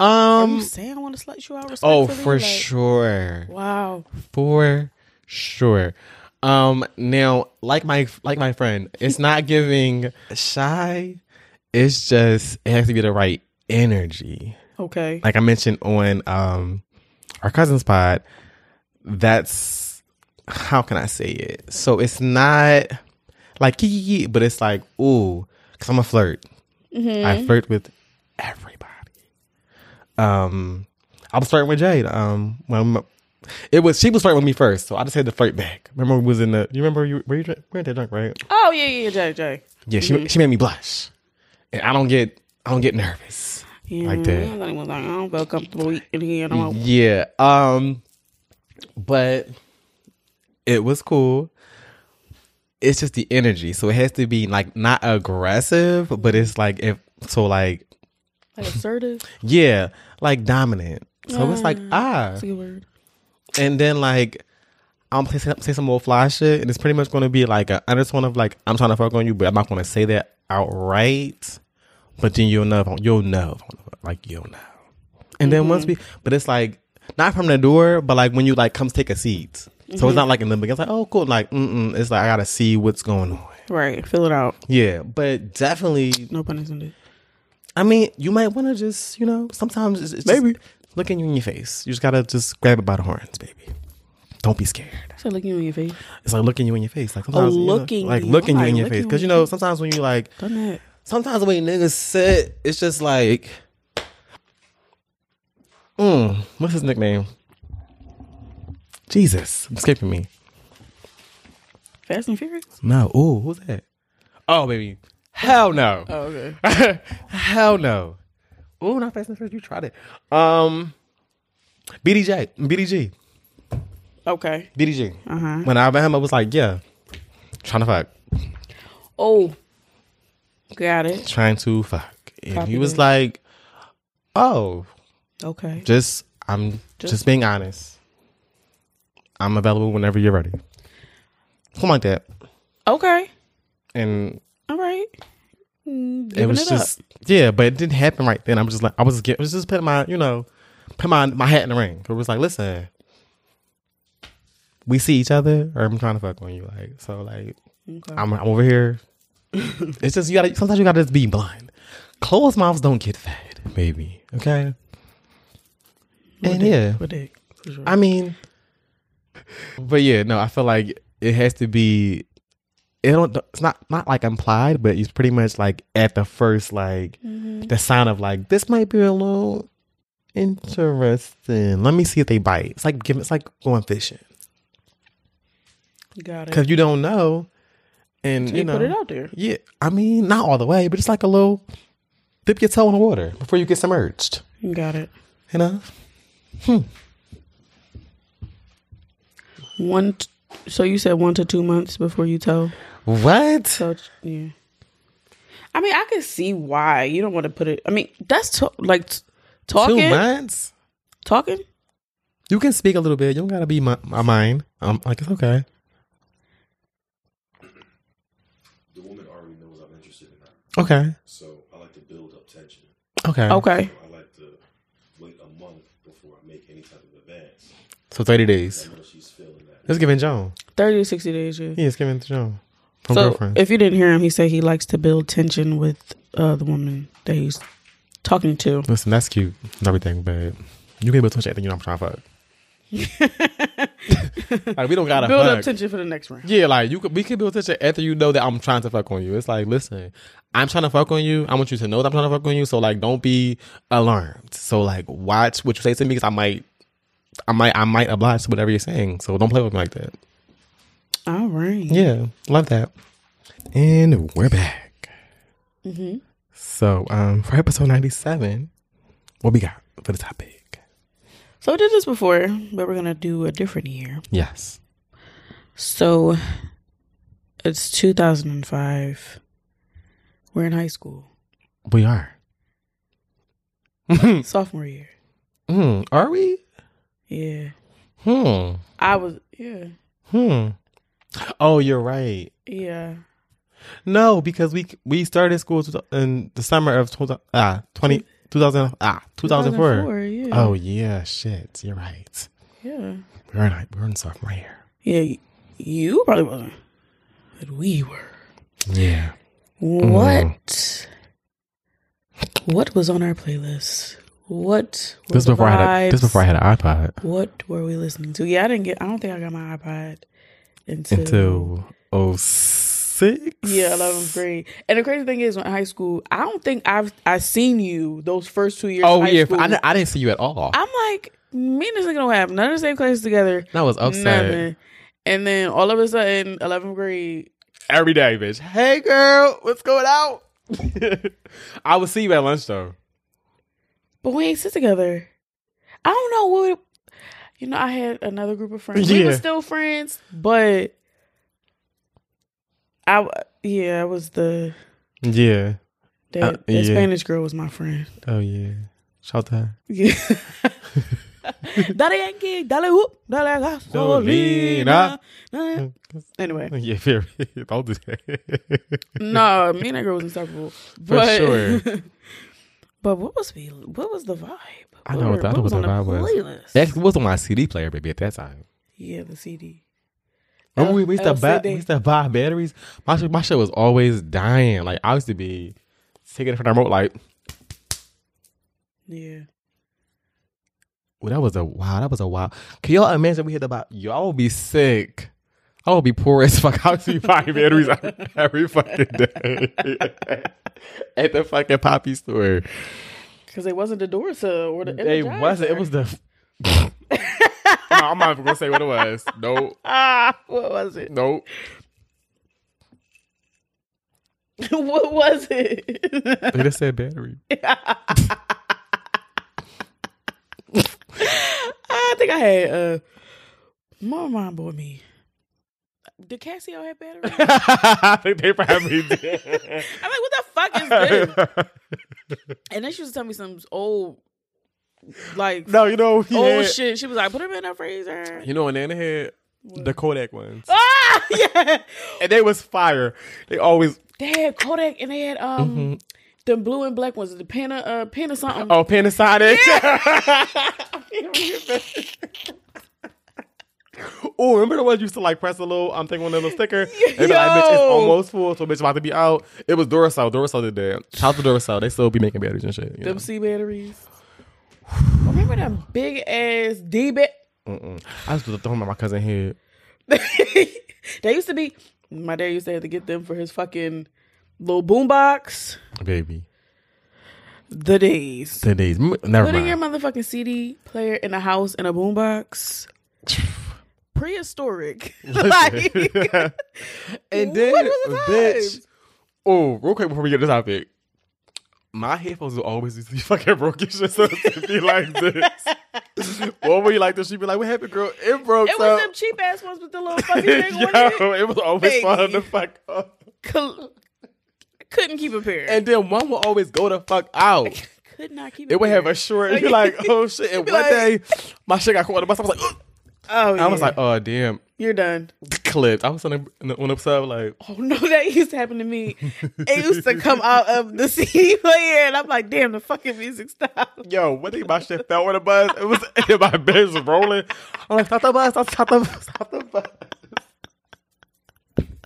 Um, Are you saying I want to slut you out? Oh, for Like, sure. Wow. For sure. Um. Now, like my like my friend, it's not giving shy. It's just it has to be the right energy. Okay. like I mentioned on um our cousin's pod, that's how can I say it? So it's not like but it's like ooh, because I'm a flirt. I flirt with everybody. Um, I was flirting with Jade. Um, when it was she was flirting with me first, so I just had to flirt back. Remember, we was in the. You remember you were you were at that drunk, right? Oh yeah, yeah, Jay, Jay. Yeah, she she made me blush, and I don't get I don't get nervous Yeah, like that. I was like, I don't feel comfortable in here. and I'm Yeah. Um but it was cool. It's just the energy. So it has to be like not aggressive, but it's like if so like like assertive. yeah, like dominant. So it's like ah. That's a good word. And then like I'm gonna say, say some more fly shit and it's pretty much gonna be like a undertone of like I'm trying to fuck on you, but I'm not gonna say that outright. But then you'll know you'll know if I'm gonna fuck, like you'll know. And then once mm-hmm. we but it's like not from the door, but like when you like comes take a seat. So it's mm-hmm. not like in the beginning. It's like, oh, cool. Like, mm-mm. It's like I gotta see what's going on. Right, fill it out. Yeah, but definitely. No pun intended. I mean, you might want to just, you know, sometimes it's, it's Maybe. looking you in your face. You just gotta just grab it by the horns, baby. Don't be scared. So looking you in your face. It's like looking you in your face. Like oh, sometimes, you know, looking like looking you in like, your face. Because you know, sometimes when you like, Done that. Sometimes the way niggas sit, it's just like, mm, what's his nickname? Jesus, escaping me. Fast and Furious. No, ooh, who's that? Oh, baby, hell no, Oh, okay. hell no. Ooh, not Fast and Furious. You tried it. Um, BDJ, BDG, Okay. BDG. Uh-huh. When I met him, I was like, yeah, trying to fuck. Oh. Got it. trying to fuck. And Copy he was that. like, "Oh, Okay. just I'm just, Just- being honest. I'm available whenever you're ready." Something like that. Okay. And All right. Mm, it was it just yeah, but it didn't happen right then. I'm just like I was get, I was just putting my you know put my my hat in the ring. It was like, listen, we see each other, or I'm trying to fuck on you. Like so, like. Okay. I'm, I'm over here. It's just you gotta sometimes you gotta just be blind. Closed mouths don't get fed, baby. Okay. And yeah, dick. For sure. I mean, but yeah, no, I feel like it has to be. It don't. It's not not like implied, but it's pretty much like at the first like mm-hmm. the sign of like this might be a little interesting. Let me see if they bite. It's like giving. It's like going fishing Got it. because you don't know, and So you you know put it out there. Yeah, I mean not all the way, but it's like a little dip your toe in the water before you get submerged. Got it. You know. Hmm. One. T- so you said one to two months before you tell. What? So yeah. I mean, I can see why you don't want to put it. I mean, that's to- like t- talking. Two months? Talking. You can speak a little bit. You don't gotta be my, my mind. I'm like it's okay. the woman already knows I'm interested in her. Okay. So I like to build up tension. Okay. Okay. I like to wait a month before I make any type of advance. So thirty days. I know she's feeling that. Let's give it Joan. Thirty to sixty days. Yeah. Yeah, it's giving to Joan. From so girlfriend. if you didn't hear him, he said he likes to build tension with uh, the woman that he's talking to. Listen, that's cute and everything, but you can be able to touch anything you know I'm trying to fuck. like we don't gotta Build fuck. up tension for the next round. Yeah, like you could we can build tension after you know that I'm trying to fuck on you. It's like, listen, I'm trying to fuck on you. I want you to know that I'm trying to fuck on you. So like don't be alarmed. So like watch what you say to me because I might I might I might oblige to whatever you're saying. So don't play with me like that. All right. Yeah, love that. And we're back. So um for episode ninety seven, what we got for the topic? So we did this before, but we're gonna do a different year. Yes. So it's 2005. We're in high school, We are. sophomore year. Hmm. Are we? Yeah, Hmm. I was. Yeah, Hmm. Oh, you're right. yeah. No, because we we started school in the summer of 20, ah 20, 2000 ah 2004. Yeah. Oh yeah, shit. You're right. yeah. We're in we're in sophomore year. Yeah. You probably wasn't, but we were. Yeah. What? Mm-hmm. What was on our playlist? What? This before I had a, this vibes? before I had an iPod What were we listening to? Yeah, I didn't get. I don't think I got my iPod until, until 06. six. Yeah, 11th grade. And the crazy thing is, in high school, I don't think I've I seen you those first two years. Oh of high yeah. I, I didn't see you at all. I'm like, me and this nigga don't have none of the same classes together. I was upset Nothing. And then all of a sudden, 11th grade, every day, bitch. Hey girl, what's going out? I will see you at lunch though. but we ain't sit together. I don't know what. You know, I had another group of friends. We were still friends, but I yeah, I was the Yeah. that, Uh, that yeah. Spanish girl was my friend. Oh yeah. Shout to her. Yeah. dale Yankee, dale whoop, dale gasolina. Anyway, Yeah, very. Don't do that. no, me and that girl was inseparable. But, sure. but what was we? What was the vibe? I know what I know what the vibe was. Playlist? That was on my CD player, baby, at that time. yeah, the CD. Remember we, we used to buy we used to buy batteries. My shit, my shit was always dying. Like I used to be taking it from the remote. Like, Yeah. Well, that was a wow. That was a wow. Can y'all imagine we hit about? Y'all would be sick. I would be poor as fuck. I would be buying batteries every, fucking day at the fucking poppy store. Because it wasn't the Duracell or the. It Energizer. wasn't. It was the. I'm not even gonna say what it was. No, Ah, what was it? no. what was it? They just said battery. I think I had. uh My mom bought me. Did Casio have batteries? I think they probably did. I'm like, what the fuck is this? And then she was telling me some old, like, no, you know, he old had- shit. She was like, put them in the freezer. You know, and then they had the Kodak ones, Ah, yeah. and they was fire. They always They had Kodak and they had um the blue and black ones, the of uh, something. oh Panasonic. Yeah. oh, remember the ones you used to like press a little? I'm thinking one little sticker. They be like, bitch, it's almost full, so bitch about to be out. It was Duracell. Duracell did that. Shout out to Duracell. They still be making batteries and shit. You know? C batteries. Remember them big ass D? Mm-mm. I used to throw them at my cousin head. they used to be. My dad used to have to get them for his fucking little boombox. Baby, The days. the days. Never Putting your motherfucking CD player in a house in a boombox. Prehistoric. like, and then, the bitch. Oh, real quick before we get to this topic, my headphones will always be fucking broken. Shit, so it be like this. what were you like this? She'd be like, "What happened, girl? It broke." it so. was them cheap ass ones with the little fucking thing on it. It was always Baby. fun to fuck up. Col- couldn't keep a pair. And then one will always go the fuck out. could not keep It would pair. have a short. You're like, oh shit. And one like- day, my shit got caught on the bus. I was like, Ugh. Oh, I was like, oh damn, you're done. clipped. I was on the on the sub like, Oh no, that used to happen to me. It used to come out of the CD player, and I'm like, damn, the fucking music stopped. yo, what think my shit fell on the bus? It was my bed was rolling. I'm like, stop the bus, stop, stop the bus! stop the bus.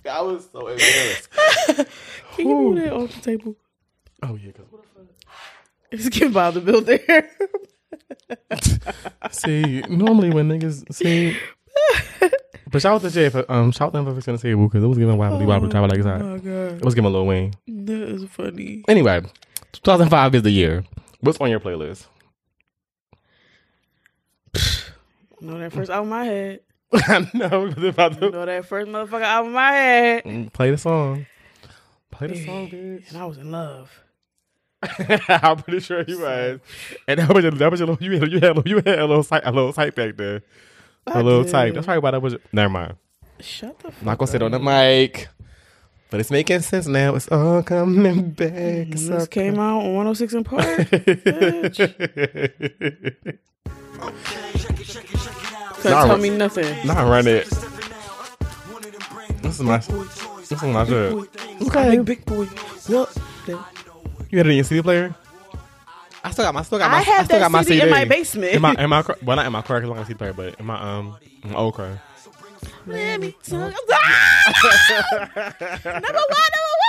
I was so embarrassed. Can you move that off the table? Oh yeah, 'cause- It's getting by the build there. see, normally when niggas see. But shout out to Jay for um shout out to him for fixing the table because it was giving wobbly wobbly travel like that. Oh god, It was giving Lil Wayne. that is funny. Anyway, 2005 is the year. What's on your playlist? You know that first album I had. I know. but about You to- know that first motherfucker album I had. Mm, Play the song. Play the song, bitch. And I was in love. I'm pretty sure you was. And that was your, that was your little, you had, you had, you had a little site, a little site back there. A I little did. type. That's probably why that was. Your, never mind. Shut the fuck I'm not gonna sit on the mic. But it's making sense now. It's all coming back. When It's this all came out on 106 in Park. Couldn't Nah, tell me nothing. Nah, run it. This is my. This is my shit. Okay, big boy. What? You had it in your CD player? I still got my. I still got my. I have still that got my CD in my basement. In my, in my, well, not in my car because I don't have a CD player, but in my um, in my old car. Let me talk. Ah! number one, number one, 106 in Park.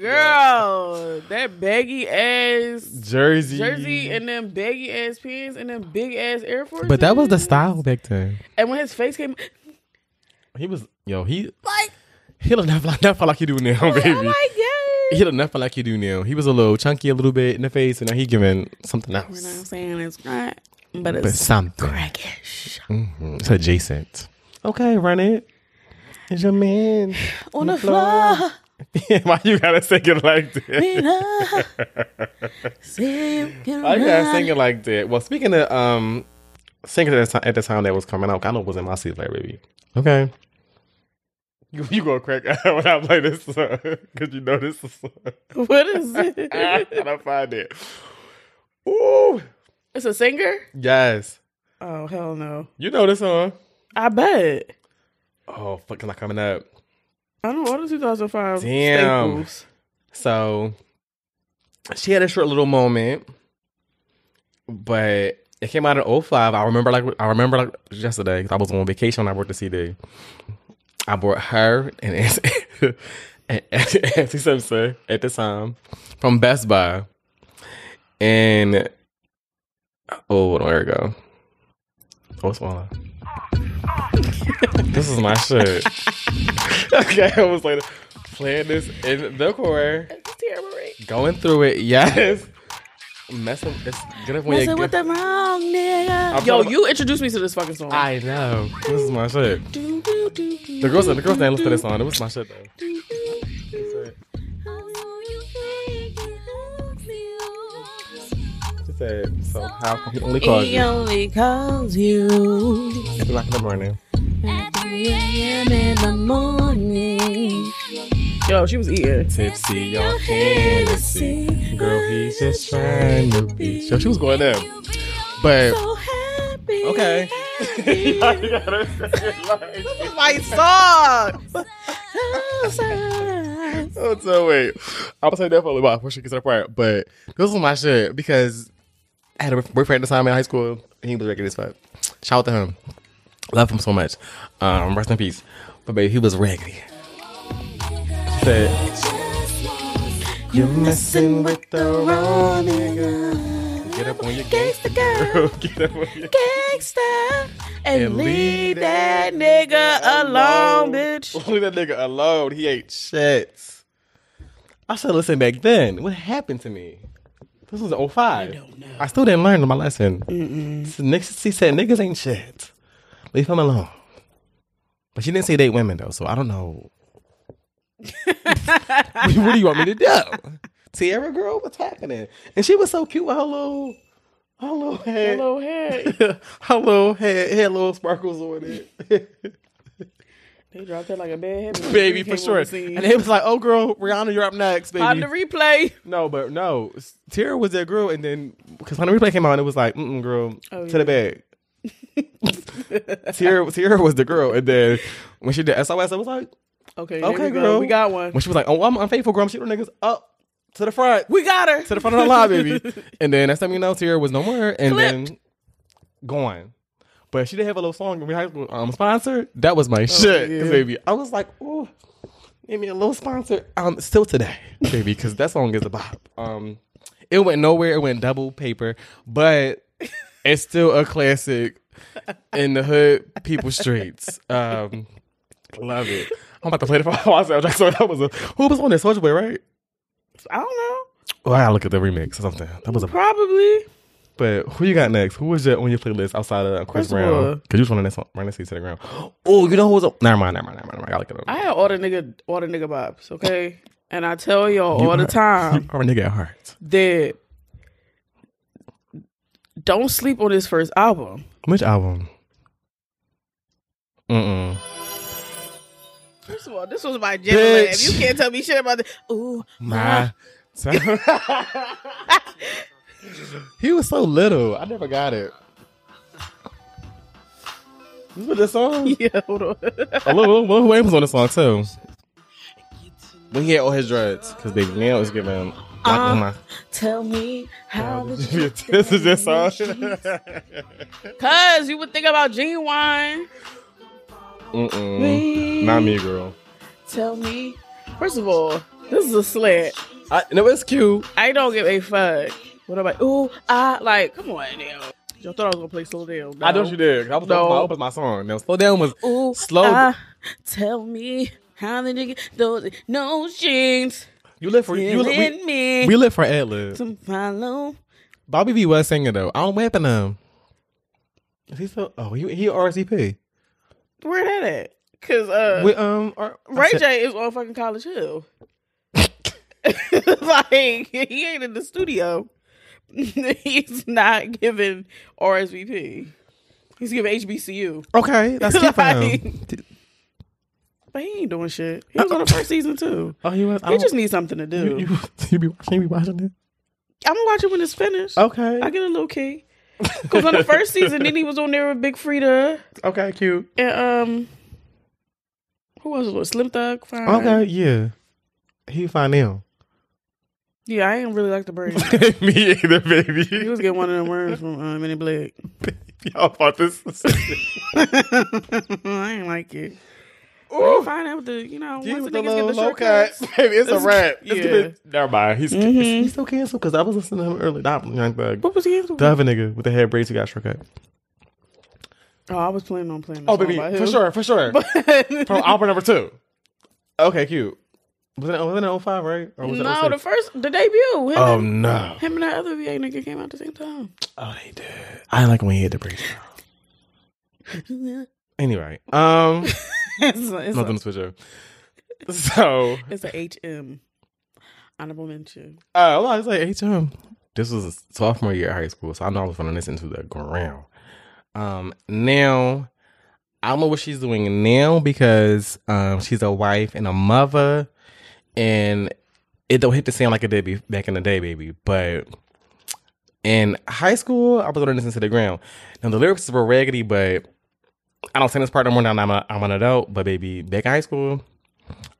Girl, that baggy ass Jersey. jersey and them baggy ass pants and them big ass Air Force. But that was the style back then. And when his face came, He was yo. He like He look nothing like, nothing like you do now, baby. I'm like, yeah. he look nothing like you do now. He was a little chunky, a little bit in the face, and now he giving something else. You know what I'm saying? It's not, but But it's something. crackish. Mhm. It's adjacent. Okay, run it. It's your man. On the floor. Why you gotta sing it like that? Why you gotta sing it like that? Well, speaking of um, singing at the time, at the time that was coming out, I know it was in my seat, like baby. Okay. You, you gonna crack out when I play this song because you know this is. What is it? I don't find it. Ooh, it's a singer? yes, Oh, hell no. you know this song. I bet. Oh, fucking not coming up. I don't know. What are 2005 Damn. staples? So she had a short little moment, but it came out in 05. I remember like I remember like yesterday 'cause I was on vacation. when I bought the CD. I bought her and and Auntie Simpson at the time from Best Buy, and oh, there we go. Oh, swallow. this is my shit. okay, I was like playing this in the car, Teairra Mari. going through it. Yes, messing. It's good when Messing you with the wrong nigga. I'm Yo, talking- you introduced me to this fucking song. I know. This is my shit. Do, do, do, do, The girls, the girls didn't listen to this song. It was my shit though. do, do. She said, "So how come he only calls He you only calls you at three in the morning?" At 3 a.m. in the morning. Yo, she was eating. Tipsy, your Hennessy. Girl, he's just trying to be. So she was going there. But So happy. okay. happy. my My song. Oh, so wait. I was saying that for a little while before she gets to the part. But this was my shit because I had a boyfriend at the time in high school. And he was regular as fuck. Shout out to him. Love him so much. Um, rest in peace. But baby, he was raggedy. Said, You're messing with the wrong nigga. Get up on your gangster girl. Get up on your Gangsta. And, And leave that nigga alone, bitch. Leave that nigga alone. He ain't shit. I should listen back then. What happened to me? This was 05. I. I still didn't learn my lesson. So niggas, she said niggas ain't shit. Leave him alone. But she didn't say date women though, so I don't know. what do you want me to do? Teairra girl, what's happening? And she was so cute with her little, her little head. Hello, her little head had little sparkles on it. They dropped her like a bad head. baby, for sure. And it was like, oh, girl, Rihanna, you're up next, On the replay. no, but no, Teairra was that girl, and then because when the replay came out, it was like, mm, girl, Oh, to the bag. Teairra, Teairra was the girl, and then when she did SOS, I was like, Okay, okay, girl, We got one. When she was like, oh, I'm unfaithful, girl, I'm shooting niggas up to the front, We got her. to the front of the line, baby. and then next time you know, Teairra was no more, and then gone. But she did have a little song in high school, um, sponsored. That was my shit, yeah. baby. I was like, oh, give me a little sponsor. Um, still today, baby, because that song is a bop. Um, it went nowhere. It went double paper, but it's still a classic in the hood, people streets. Um, love it. I'm about to play the for myself. So that was a who was on this Soldier Boy, right? I don't know. Oh, I gotta look at the remix or something. That was a Probably. but who you got next? Who was your on your playlist outside of Chris all- Brown? Because you running this running this seat to the ground. Oh, you know who was up? Never mind, never mind, never mind. Never mind. I look it up. I had all the nigga, all the nigga vibes. Okay, and I tell y'all You all the time You are a nigga at heart. that don't sleep on his first album. Which album? Mm-mm. First of all, this was my general. Bitch. If you can't tell me shit about this, ooh, My. Uh-huh. he was so little. I never got it. This was this song? yeah, hold on. Oh, look, look, look, Wayne was on the song too. When he had all his dreads, because baby now is giving. Like, oh tell me how this is this song. Cause you would think about genuine. Mm-mm. Not me, girl. Tell me. First of all, this is a slant. I, no, it's cute. I don't give a fuck. What about ooh, I like come on now. Y'all thought I was gonna play slow down. I know you did. I was No. no. my, my song. Now, slow down was Ooh, slow. ah, tell me How did you get those notions? You live for you. Li- Killing we, me. we live for ad lib. follow. Bobby V was singing though. I don't weapon him. Is he still? Oh, he he RSVP. Where that at? Cause uh, With um, R- Ray said- J is on fucking College Hill. like he ain't in the studio. He's not giving RSVP. He's giving HBCU. Okay, that's cute for him. But he ain't doing shit. He was on the first season too. Oh, he was. I He just needs something to do. you, you be watching. You be watching it. I'm gonna watch it when it's finished. Okay. I get a little key. Because on the first season, then he was on there with Big Freedia Okay, cute. and um, who was it? Slim Thug. Fine. Okay, yeah. He fine now. Yeah, I ain't really like the brain. Me either, baby. he was getting one of them worms from uh, Minnie Black. Y'all bought this. I ain't like it. You find out with the, you know, Yeah, once with the the niggas get little the low shortcuts. cut. Baby, it's a It's- wrap. It's yeah. gonna- Never mind. He's Mhm. he's still canceled because I was listening to him early. Not Young Thug. What was he into? The other nigga with the hair braids who got shortcut. Oh, I was planning on playing. Oh, baby, for sure, for sure. From album number two. Okay, cute. Was it, was it in 05, right? Or was it no, the first, the debut. Him, Oh, and, no. him and that other VA nigga came out at the same time. Oh, they did. I like when he hit the braids. Anyway, um, it's a, it's, nothing a, to switch up. So, it's a HM. Honorable mention. Oh, uh, I was like, HM. This was sophomore year of high school, so I know I was going to listen to the ground. Um, now, I don't know what she's doing now because um, she's a wife and a mother, and it don't hit the same like it did be back in the day, baby. But in high school, I was going to listen to the ground. Now the lyrics were raggedy, but I don't sing this part no more now. that I'm, a, I'm an adult, but baby, back in high school,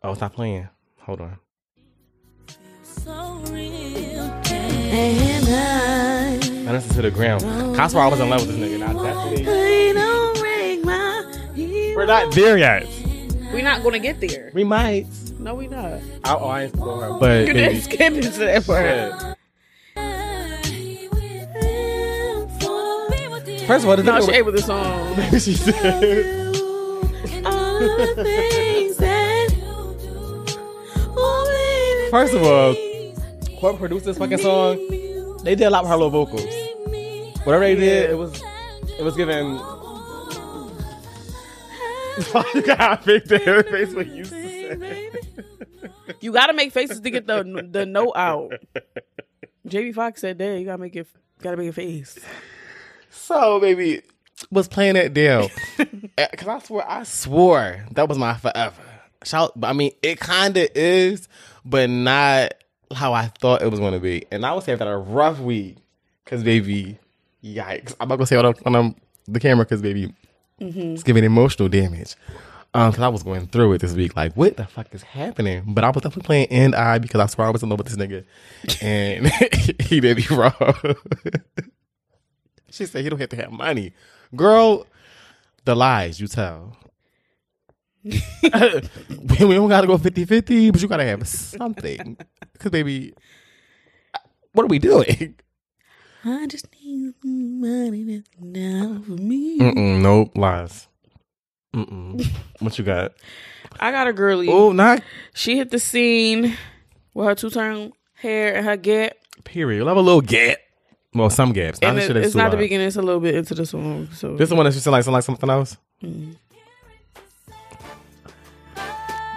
oh, stop playing. Hold on. I listen to the ground. That's why I was in love with this nigga. Now, that's We're not there yet. We're not gonna get there. We might. No, we not. I, oh, I ain't going But You baby, didn't skip into that part. First of all, the No, she ate with the song. she said. First of all, whoever produced this fucking song, they did a lot with her little vocals. Whatever they did, it was it was given. you got big damn face when you said. You gotta make faces to get the the note out. JB Fox said, "Dad, you gotta make it, gotta make a face." So, baby, was playing that deal. Because I swear, I swore that was my forever. Shout, but I mean, it kind of is, but not how I thought it was going to be. And I would say that a rough week. Because, baby, yikes. I'm not going to say it on, on um, the camera because, baby, it's giving emotional damage. Um, because I was going through it this week, like, what the fuck is happening? But I was definitely playing end eye because I swear I was in love with this nigga, and he did me wrong. She said he don't have to have money. Girl, the lies you tell. we don't gotta go 50-50, but you gotta have something. Cause baby, what are we doing? I just need money now for me. Mm-mm, nope, lies. Mm-mm. What you got? I got a girlie. Oh, not She hit the scene with her two turn hair and her gap. period. Have a little gap. Well, some gaps. Not And it- it's not the loud. beginning. It's a little bit into the song. So This is the one that you sound like, sound like something else? Mm.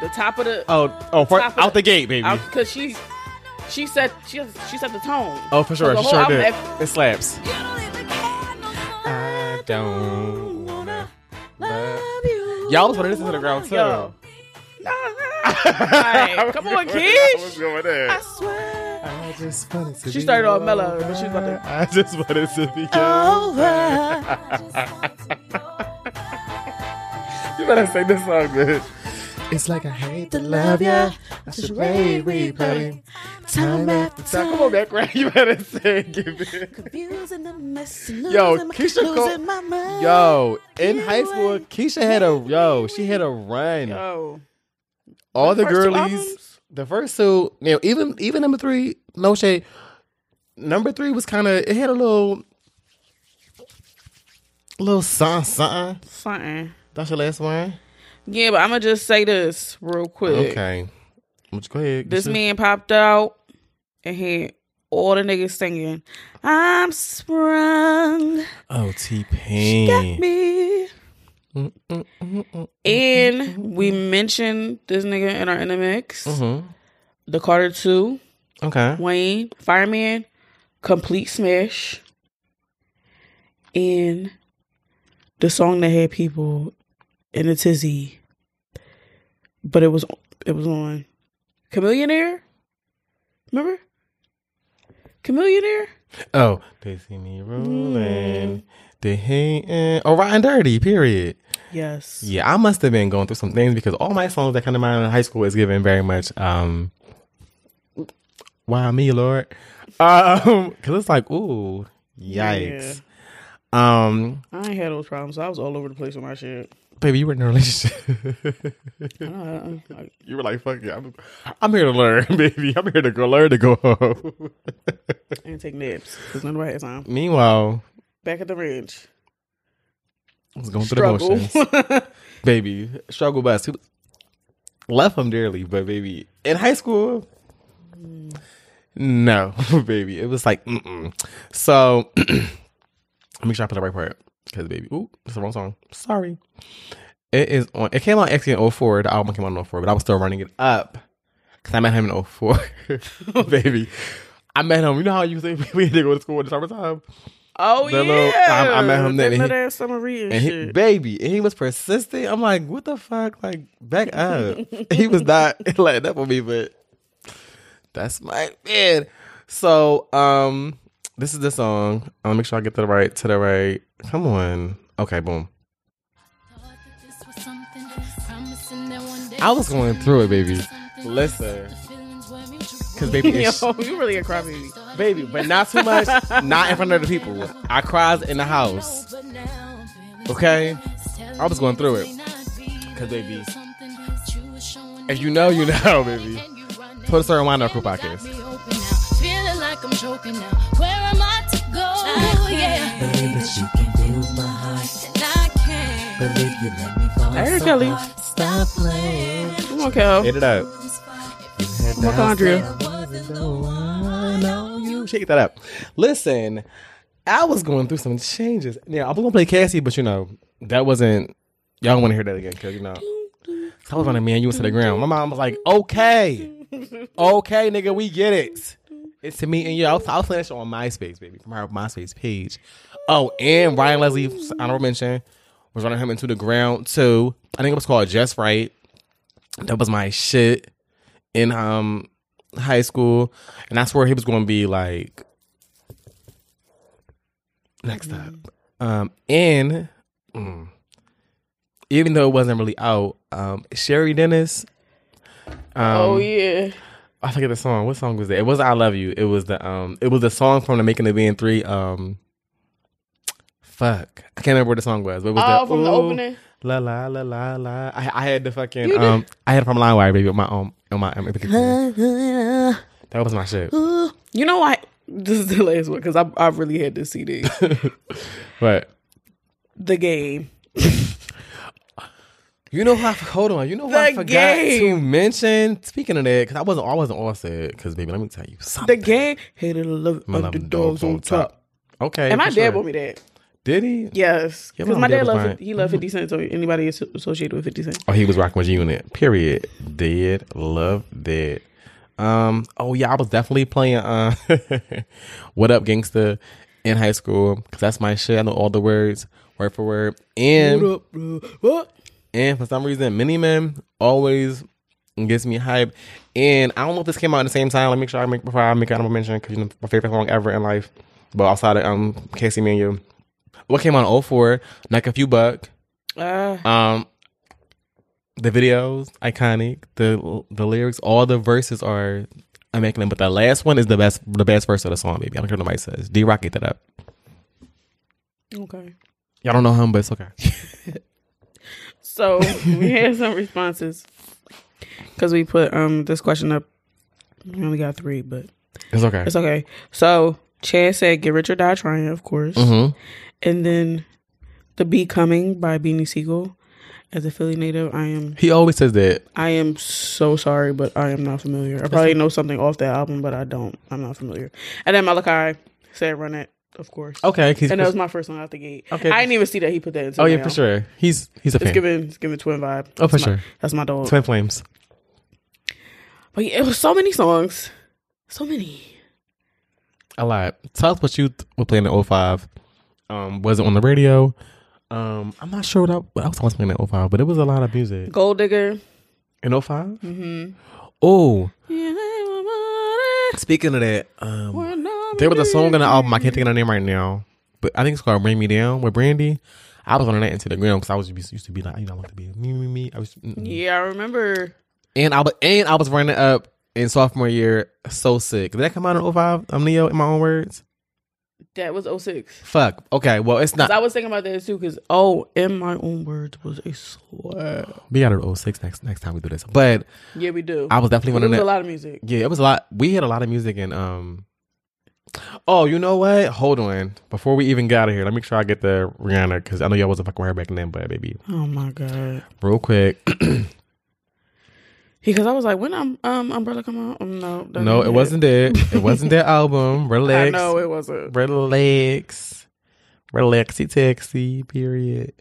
the top of the Oh, oh, for, Top out the gate, baby. because she she said she she set the tone. oh, for sure. the She sure album, did. ev- It slaps. I don't wanna love you. Y'all was putting this into the ground too. Yo. Like, come on, I was kids. going there. I swear. I just wanted to She started off mellow, but she was about to- I just wanted to be over. You better sing this song, good. It's like I hate to love ya. I should replay, replay. Time after time. Come on, back right. You better sing. Give it. Yo, Keyshia Cole. Yo, in high school, Keyshia had a yo. She had a run. Yo. All the first two girlies. The first two, you know, even even number three, no shade. Number three was kind of it had a little, little something something. Something. That's your last one. Yeah, but I'm gonna just say this real quick. Okay. Let's go ahead. This man popped out and had all the niggas singing, "I'm sprung, Oh, T-Pain got Pain. me." Mm, And we mentioned this nigga in our NMX. the. Mm-hmm. The Carter Two, Okay. Wayne, Fireman, complete smash, and the song that had people in a tizzy, but it was it was on Chamillionaire. Remember Chamillionaire? Oh, they see me rolling. They hating. Oh, rotten dirty. Period. Yes. Yeah, I must have been going through some things because all my songs that come to mind in high school is given very much. um Why me, Lord? Um, because it's like, ooh, yikes. Um, I ain't had those problems. I was all over the place with my shit. baby, you were in a relationship. I, you were like, fuck yeah, I'm, I'm here to learn, baby. I'm here to go learn to go home. Didn't take naps because nobody had time. Meanwhile, Back at the ranch. I was going through the motions. baby, struggle bus. Left him dearly, but baby, in high school, no, baby, it was like, mm-mm. so. Let me sure I put the right part because baby, ooh, it's the wrong song. Sorry. It is on. It came out actually in 04. The album came out in 04, but I was still running it up because I met him in 04. baby, I met him. You know how you say we had to go to school in the summertime. Oh The yeah, little- I- I met him then, That and he- little ass summer reading And he, baby, and he was persistent. I'm like, what the fuck? Like, back up. he was not letting up on me, but that's my man. So, um, this is the song. I'll make sure I get to the right to the right. Come on. Okay, boom. I was going through it, baby. Listen. Cause baby, it's, Yo, you really a crybaby. baby, Baby, but not too much. Not in front of the people. I cried in the house. Okay, I was going through it. Cause baby, if you know, you know, baby. Put a certain wine on Crew Podcast. Feeling like I'm choking now. Where am I to go? Yeah. Believe that you can feel my heart. And I can't. Believe you let me fall Hey, so Kelly. Stop playing. Come on, Kel. Hit it up. On, you. Shake that up. Listen, I was going through some changes. Yeah, I was gonna play Cassie, but you know that wasn't. Y'all don't want to hear that again because you know. I was running man you to the ground. My mom was like, "Okay, okay, nigga, we get it. It's to me and you." I was, I was playing that on MySpace, baby, from her MySpace page. Oh, and Ryan Leslie, honorable mention, was running him into the ground too. I think it was called Just Right. That was my shit in um high school, and that's where he was going to be like next up. Um, and mm, even though it wasn't really out, um, Sherry Dennis. Um, oh yeah. I forget the song. What song was that? It wasn't "I Love You." It was the um. It was the song from the Making the Band Three. Um, fuck, I can't remember what the song was. But it was Oh, from the opening. La la la la la. I, I had the fucking um. I had it from LimeWire, baby. with my um. On my that was my shit. You know what? This is the last one because I I really had to see this CD. But the game. you know how? Hold on. You know what I forgot game. to mention? Speaking of that, because I wasn't. I wasn't all said. Because baby, let me tell you something. The game. Hated a love underdogs on top. Okay. And my for dad sure. bought me that. Did he? Yes, because my dad loved he loved Fifty Cent. So anybody associated with Fifty Cent. Oh, he was rocking with Unit. Period. Dead. Love dead. Um. Oh yeah, I was definitely playing. Uh, what up, gangsta, in high school because that's my shit. I know all the words, word for word. And What up, bro? What? and for some reason, Mini Men always gets me hype. And I don't know if this came out at the same time. Let me make sure I make before I make honorable mention because you know my favorite song ever in life. But outside of um Cassie Me and You, what came in 04, like a few buck. Uh, Um, the videos iconic. The the lyrics, all the verses are I'm making them, But the last one is the best. The best verse of the song, baby. I don't care what nobody says. D Rock ate that up. okay. Y'all don't know him, but it's okay. So we had some responses because we put um this question up. We only got three, but It's okay. it's okay. So Chad said, "Get rich or die trying," of course, Mm-hmm. And then "The B. Coming" by Beanie Sigel. As a Philly native, I am He always says that. I am so sorry, but I am not familiar. I probably know something off that album, but I don't. I'm not familiar. And then Malachi said "Run It," of course. Okay, And that was my first one out the gate. Okay. I didn't even see that he put that into. oh yeah, for sure. He's he's a It's fan. giving it's giving twin vibe. Oh, for my- sure. That's my dog. Twin Flames. But yeah, it was so many songs, so many. A lot. Tell us what you th- were playing in 05. Um, was it on the radio? Um, I'm not sure what, I, what else I was playing in 05, but it was a lot of music. Gold Digger. In 05? Mm-hmm. Oh, Yeah, speaking of that, um, there was a song on the album. I can't think of the name right now, but I think it's called "Bring Me Down" with Brandy. I was on that into the ground because I was used used to be like, you know, I want to be me, me, me. I was, mm-mm. Yeah, I remember. and I was, and I was running up in sophomore year. So sick. Did that come out in 05? I'm Ne-Yo in my own words. That was 06. Fuck. Okay. Well, it's not. I was thinking about that too, because oh, in my own words was a slap. We got it 06 next next time we do this. But Yeah, we do. I was definitely one of that. a lot of music. Yeah, it was a lot. We had a lot of music and um. Oh, you know what? Hold on. Before we even got out of here, let me make sure I get the Rihanna because I know y'all wasn't fucking with her back then, but baby, Oh my god. real quick. Because I was like, when um, um Umbrella come out? Um, no, no, ain't it wasn't that. It wasn't that album. I Relax. know it wasn't. Relax. Relaxy taxi. Period.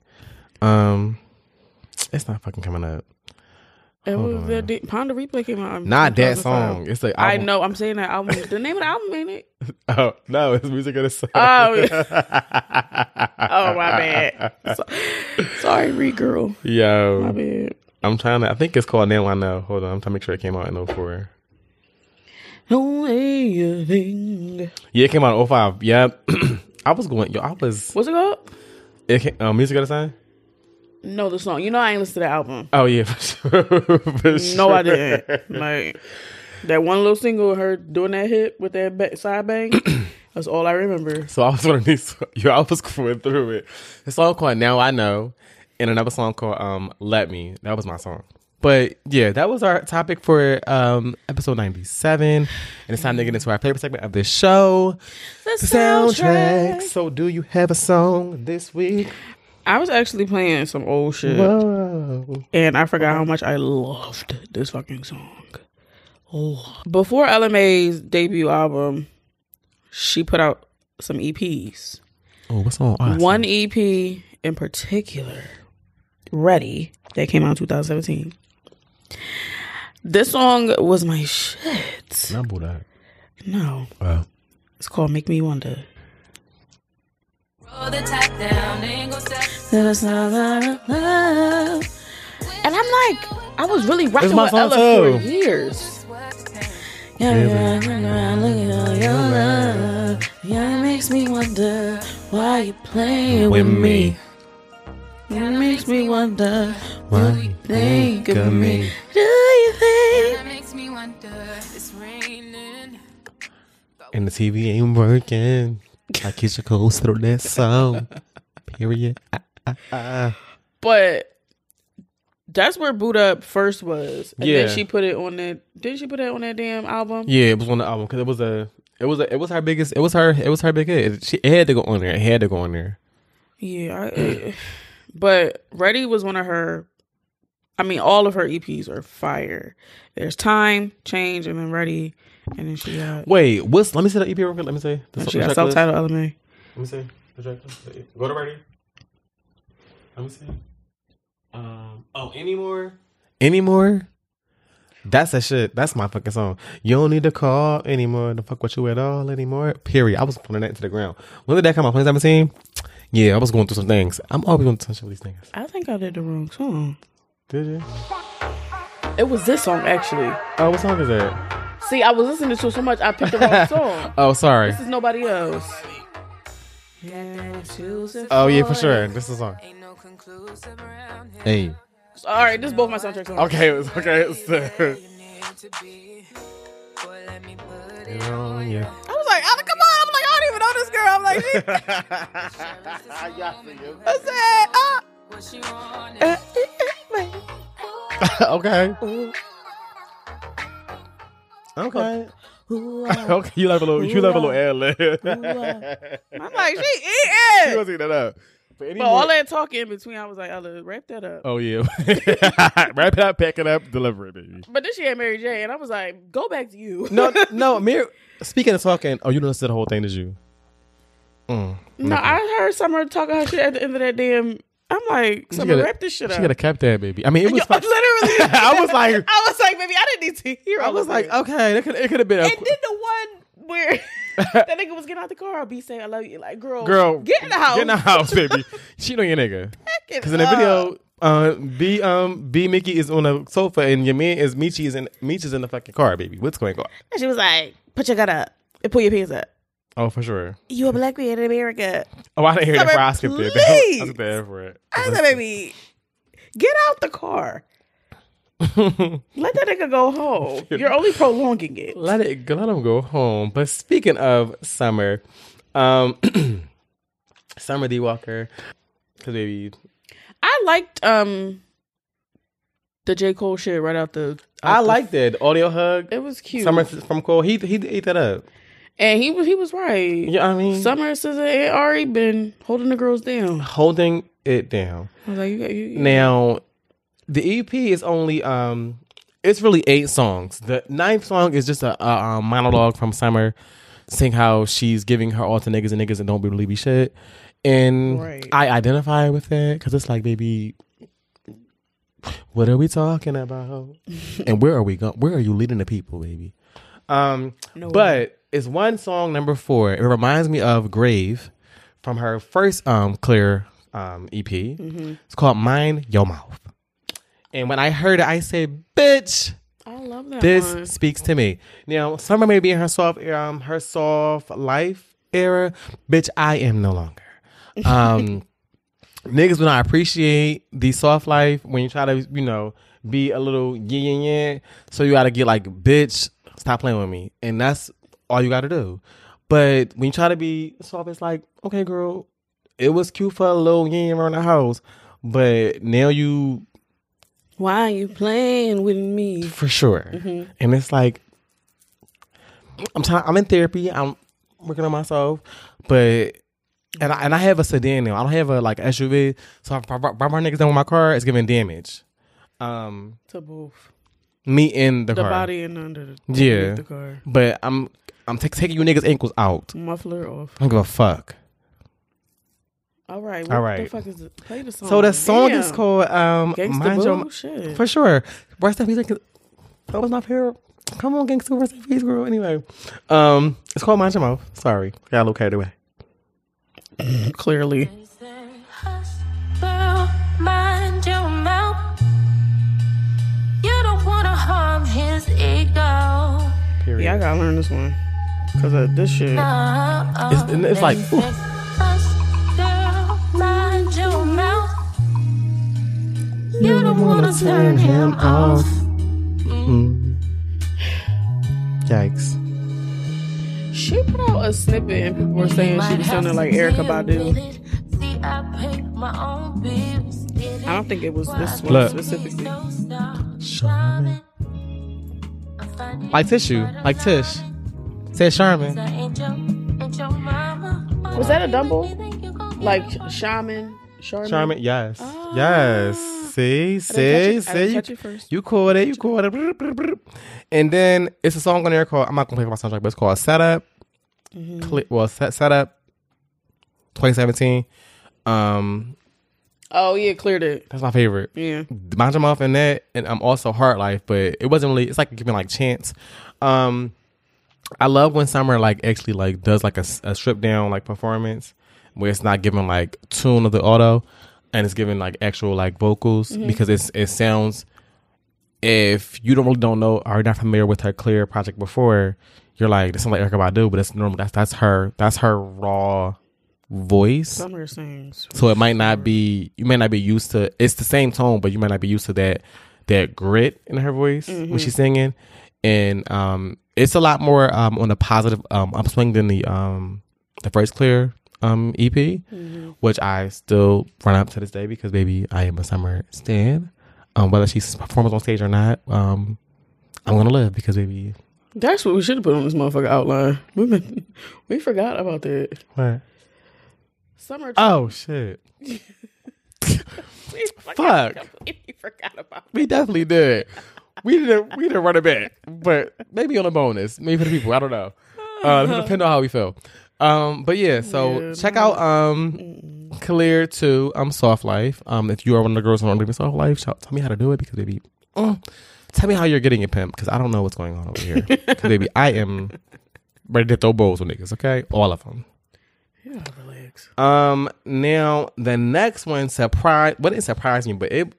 Um, it's not fucking coming up. It Hold was that. Deep, Pon de Replay came out. Not that song. It's like I know. I'm saying that album. the name of the album ain't it? Oh no, it's music of the song. Oh, Oh my bad. So, sorry, Reed girl. Yo, my bad. I'm trying to. I think it's called Now I Know. Hold on, I'm trying to make sure it came out in 04. No way you think. Yeah, it came out in 05. Yep. I was going. Yo, I was. What's it called? It came, um, music of the sign. No, the song. You know, I ain't listened to the album. Oh yeah, for sure. For No, I didn't. Like that one little single, her doing that hit with that ba- side bang. that's all I remember. So I was one of these. Yo, I was going through it. A song called Now I Know, and another song called um Let Me. That was my song. But yeah, that was our topic for um episode 97. And it's time to get into our favorite segment of this show. The soundtrack. So do you have a song this week? I was actually playing some old shit, Whoa. and I forgot how much I loved this fucking song. Oh. Before Ella Mai's debut album, she put out some EPs. Oh, what's on? See. One EP in particular, Ready, that came out in 2017. This song was my shit. Number that. No, Wow. it's called Make Me Wonder. Roll the top down, they ain't gon' stop. And I'm like, I was really rocking with song Ella for years. Yeah, it makes me wonder why you playing With with me. Me. It makes me wonder Why what you think of me. Do you think? That makes me wonder, it's raining. And the TV ain't working. I kiss your coast through that song. Period. Ah, ah, ah. But that's where Boo'd Up first was. And Yeah. then she put it on that. Didn't she put that on that damn album? Yeah, it was on the album because it was a, it was a, it was her biggest, it was her, it was her big hit. She, it had to go on there. It had to go on there. Yeah. I, but Ready was one of her. I mean, all of her EPs are fire. There's Time, Change, and then Ready. And then she got. Wait, what's? Let me see the EP real quick. Let me see. The, and the she got self-titled Ella Mai. Let me see. The. Go to ready. Let me see. Um. Oh, anymore. Anymore. That's that shit. That's my fucking song. You don't need to call anymore to fuck with you at all anymore. Period. I was putting that into the ground. When did that come out? 2017. Yeah, I was going through some things. I'm always going through some of these things. I think I did the wrong song. Did you? It was this song, actually. Oh, what song is that? See, I was listening to it so much, I picked the wrong song. Oh, sorry. This is nobody else. Oh yeah, for sure. This is a song. Ain't no conclusive around here. Hey. All right, this is both my soundtrack songs. Okay, it's okay. It's uh, You need to be. I'm like, she, I said, ah. what she want. uh, okay. Okay. okay. You like a little. You like a little ad lib. I'm like, she She eating. was eating that up. For any But more- all that talking in between, I was like, Ella, wrap that up. Oh yeah, wrap it up, pack it up, deliver it, baby. But then she had Mary J, and I was like, go back to you. No, no, Mir. Speaking of talking, oh, you didn't listen to the whole thing, did you? Mm. no, I heard Summer talking her shit at the end of that damn. I'm like, She Summer, wrap this shit up. She could have kept that, baby. I mean, it was. Yo, fun. literally, I was like, I was like, baby, I didn't need to hear. I was like, it. okay, it could, it could have been. A, And then the one where that nigga was getting out the car, I'll be saying, I love you. Like, girl, girl, get in the house. Get in the house, baby. Cheat on your nigga. Because in the video, uh, B um B Mickey is on a sofa and your man is Michi is in Michi is in the fucking car, baby. What's going on? And she was like, put your gun up and pull your pants up. Oh, for sure. You a black man in America. Oh, I didn't hear that Summer, before I skipped it. please. I skipped that for it. I said, baby, get out the car. Let that nigga go home. You're only prolonging it. Let it. Let him go home. But speaking of summer, um, Summer D Walker, because baby, I liked um the J. Cole shit right out the. I out the- like that audio hug. it was cute. Summer from Cole, he he ate that up. And he was he was right. Yeah, I mean, Summer SZA and already been holding the girls down. holding it down. I was like, you got you. you- Now, the EP is only um, it's really eight songs. The ninth song is just a, a, um monologue from Summer, saying how she's giving her all to niggas and niggas and don't believe me shit. And Right. I identify with that because it's like, baby, what are we talking about? and where are we going? Where are you leading the people, baby? Um, but it's one song number four. It reminds me of Grave from her first um Clear um EP. It's called Mind Your Mouth. And when I heard it, I said, "Bitch, I love that this one. speaks to me." Now, Summer may be in her soft um her soft life era, bitch. I am no longer. Um, niggas will not appreciate the soft life when you try to, you know, be a little yin yin yin. So you got to get like, bitch, stop playing with me, and that's all you got to do. But when you try to be soft, it's like, okay, girl, it was cute for a little yin yin around the house, but now you Why are you playing with me? for sure. And it's like I'm trying. I'm in therapy. I'm working on myself, but and I, and I have a sedan now. I don't have a like SUV. So if I brought my niggas down with my car, it's giving damage. Um, To both me in the, the car. body and under the Yeah. the car. But I'm I'm ta- taking you niggas ankles out. Muffler off. I don't give a fuck. All right. All What right. the fuck is it? Play the song. So the song is called um Gangsta Mind Your- Boo? Shit. For sure. Rest in peace. That was my favorite. Come on, gangster. Rest in peace, girl. Anyway, um, it's called Mind Your Mouth. Sorry, got a little carried away. Clearly. Girl, mind your mouth. You don't wanna harm his ego. Period. Yeah, I gotta learn this one. Cause of this shit. It's, and it's like, ooh, Hush, girl, mind your mouth. You don't wanna turn him off. Mm. yikes. She put out a snippet and people were saying she was sounding like Erykah Badu. I pay my own bills. It I don't think it was this one Look. specifically. don't stop Charmin. I find it Like tissue, like Tish. Said Charmin. I ain't your, ain't your mama. Was that a double? Think you gon' Like Shaman? Charmin? Charmin, yes. Yes. See, see, catch it. I didn't see. catch it first. You caught it, you caught it. And then it's a song on there called, I'm not going to play for my soundtrack, but it's called Setup. Mm-hmm. Cli- well, set, Setup 2017. Um, Oh yeah, cleared it. That's my favorite. Yeah. Mind Your Mouth and that, and I'm also Hard Life, but it wasn't really. It's like giving like chance. Um, I love when Summer like actually like does like a, a strip down like performance where it's not giving like tune of the auto, and it's giving like actual like vocals because it's it sounds. If you don't really don't know or not familiar with her Clear project before, you're like this sounds like Erykah Badu, but it's normal. That's that's her. That's her raw voice. Summer sings. So it might not be you might not be used to it's the same tone, but you might not be used to that that grit in her voice when she's singing. And um it's a lot more um on a positive um upswing than the um the first clear um EP, which I still run up to this day because baby I am a summer stan. Um whether she performs on stage or not, um I'm gonna live because baby That's what we should have put on this motherfucker outline. We been, we forgot about that. what? Summer. Oh shit. Fuck. completely forgot about. We definitely did. We didn't we didn't run it back. But maybe on a bonus. Maybe for the people. I don't know. Uh depend on how we feel. Um but yeah, so check out um Clear to um Soft Life. Um if you are one of the girls who to give Soft Life, shout, tell me how to do it because baby mm, tell me how you're getting it pimp because I don't know what's going on over here. Because baby, I am ready to throw bowls with niggas, okay? All of them. Yeah, relax. Um, now the next one surprise. What didn't surprise me, but it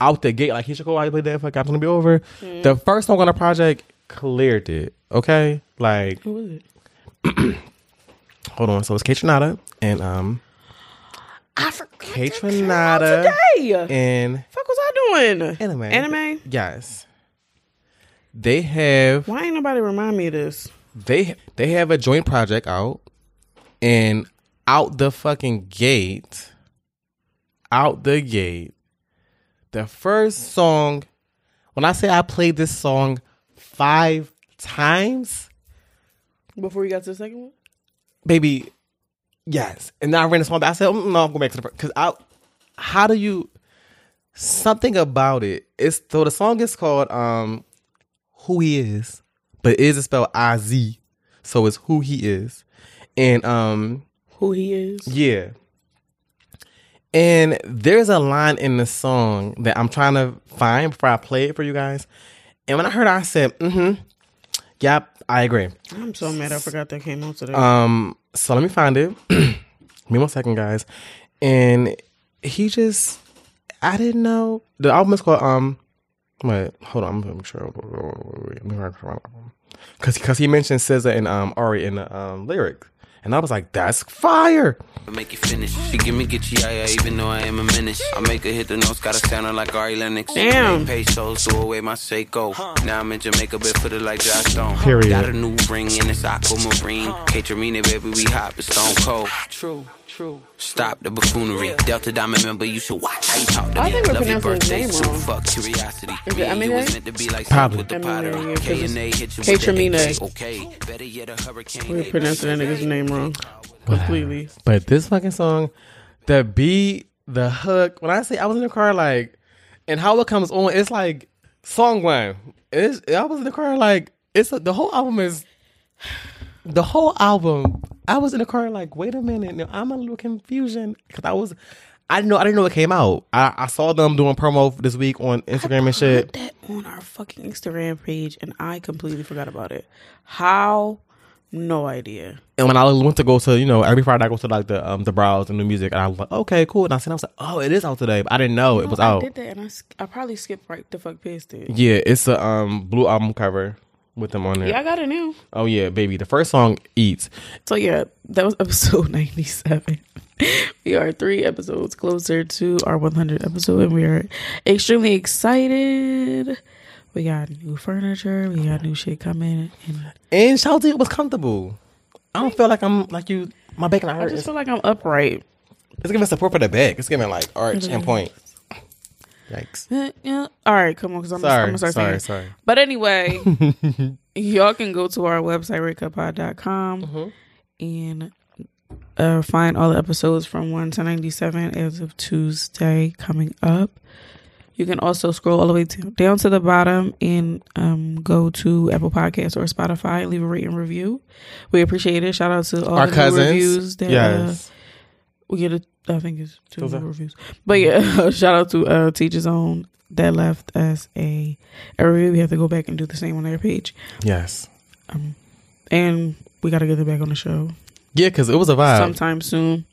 out the gate like he should Keyshia Cole. I played that for God's gonna be over. The first song on the project cleared it. Okay, like Who was it? hold on. So it's Kaytranada and um I forgot. Kate that came Renata out today. and Fuck was I doing? Animé. Animé. yes, they have Why ain't nobody remind me of this? they they have a joint project out and out the fucking gate out the gate the first song when i say i played this song five times Before you got to the second one. baby yes and then i ran the song back. i said mm, no i'm going back to the first because i how do you something about it it's so the song is called um who he is but it is spelled i-z so it's who he is and um Who he is? yeah and there's a line in the song that i'm trying to find before i play it for you guys and when i heard it, i said mm-hmm yep i agree I'm so mad. I forgot that came out today. um, so let me find it. Give me one second, guys. And he just, I didn't know the album is called um. Wait, hold on. I'm gonna make sure. Because because he mentioned SZA and um Ari in the um lyric, and I was like, that's fire. Make you finish. She give me get yeah, yeah, even though I am a menace. I make her hit the notes, gotta sound like Ari Lennox. Damn. Make pesos, threw away my Seiko. Now I'm in Jamaica, but put it like Joss Stone. Period. Got a new ring in it's aquamarine. Kaytranada, baby, we hot, but stone cold. True, true. Stop the buffoonery. Delta Diamond member, you should watch how you talk to I me. think we're Love your pronouncing his birthday, name so wrong. fuck curiosity. Is it and Eminem? meant to be like Probably. with the Eminem, pottery. K it's and A hit you Kate with that Tremina. AK. Okay, better yet a hurricane. We're pronouncing that nigga's name wrong. Completely. But this fucking song, the beat, the hook. When I say I was in the car, like, and how it comes on, it's like song one. It's I was in the car like it's the whole album is the whole album. I was in the car like, wait a minute, now I'm a little confusion because I was. I didn't know. I didn't know it came out. I, I saw them doing promo this week on Instagram and shit. Put that on our fucking Instagram page, and I completely forgot about it. How? No idea. And when I went to go to, you know, every Friday I go to like the um the browse and new music, and I was like, okay, cool. And I said, I was like, oh, it is out today. But I didn't know it was I out. did that, and I, I probably skipped right the fuck past it. Yeah, it's a um blue album cover with them on there. Yeah, I got it now. Oh yeah, baby. The first song eats. So yeah, that was episode ninety seven. we are three episodes closer to our one hundred episode, and we are extremely excited. We got new furniture. We got new shit coming, and And shout out to you, it was comfortable. I don't feel like I'm like you. My back and I I just feel like I'm upright. it's giving support for the back. It's giving like arch and point. Yikes. Yeah. All right, come on, because I'm, I'm Sorry, gonna start sorry, saying. sorry. sorry. But anyway, y'all can go to our website, redcuppod.com, Mm-hmm. and uh, find all the episodes from 1 to 97 as of Tuesday coming up. You can also scroll all the way to, down to the bottom and um, go to Apple Podcasts or Spotify and leave a rating review. We appreciate it. Shout out to all Our the cousins. reviews that uh, yes. we get. A, I think it's two are- reviews, but yeah, shout out to uh, Teachers Own that left us a a review. We have to go back and do the same on their page, yes. and we got to get them back on the show Yeah, because it was a vibe. sometime soon.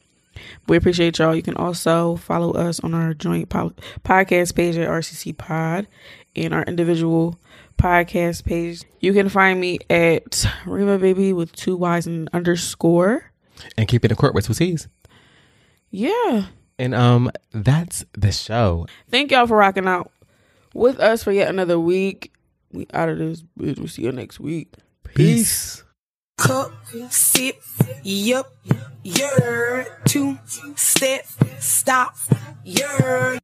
We appreciate y'all. You can also follow us on our joint po- podcast page at RCC Pod and our individual podcast page. You can find me at Rima Baby with two Y's and underscore. and keep it in court with two C's. Yeah. And um, that's the show. Thank y'all for rocking out with us for yet another week. We out of this bitch. We'll see you next week. Peace. Cup, sip, yup, you're two step, stop, you're.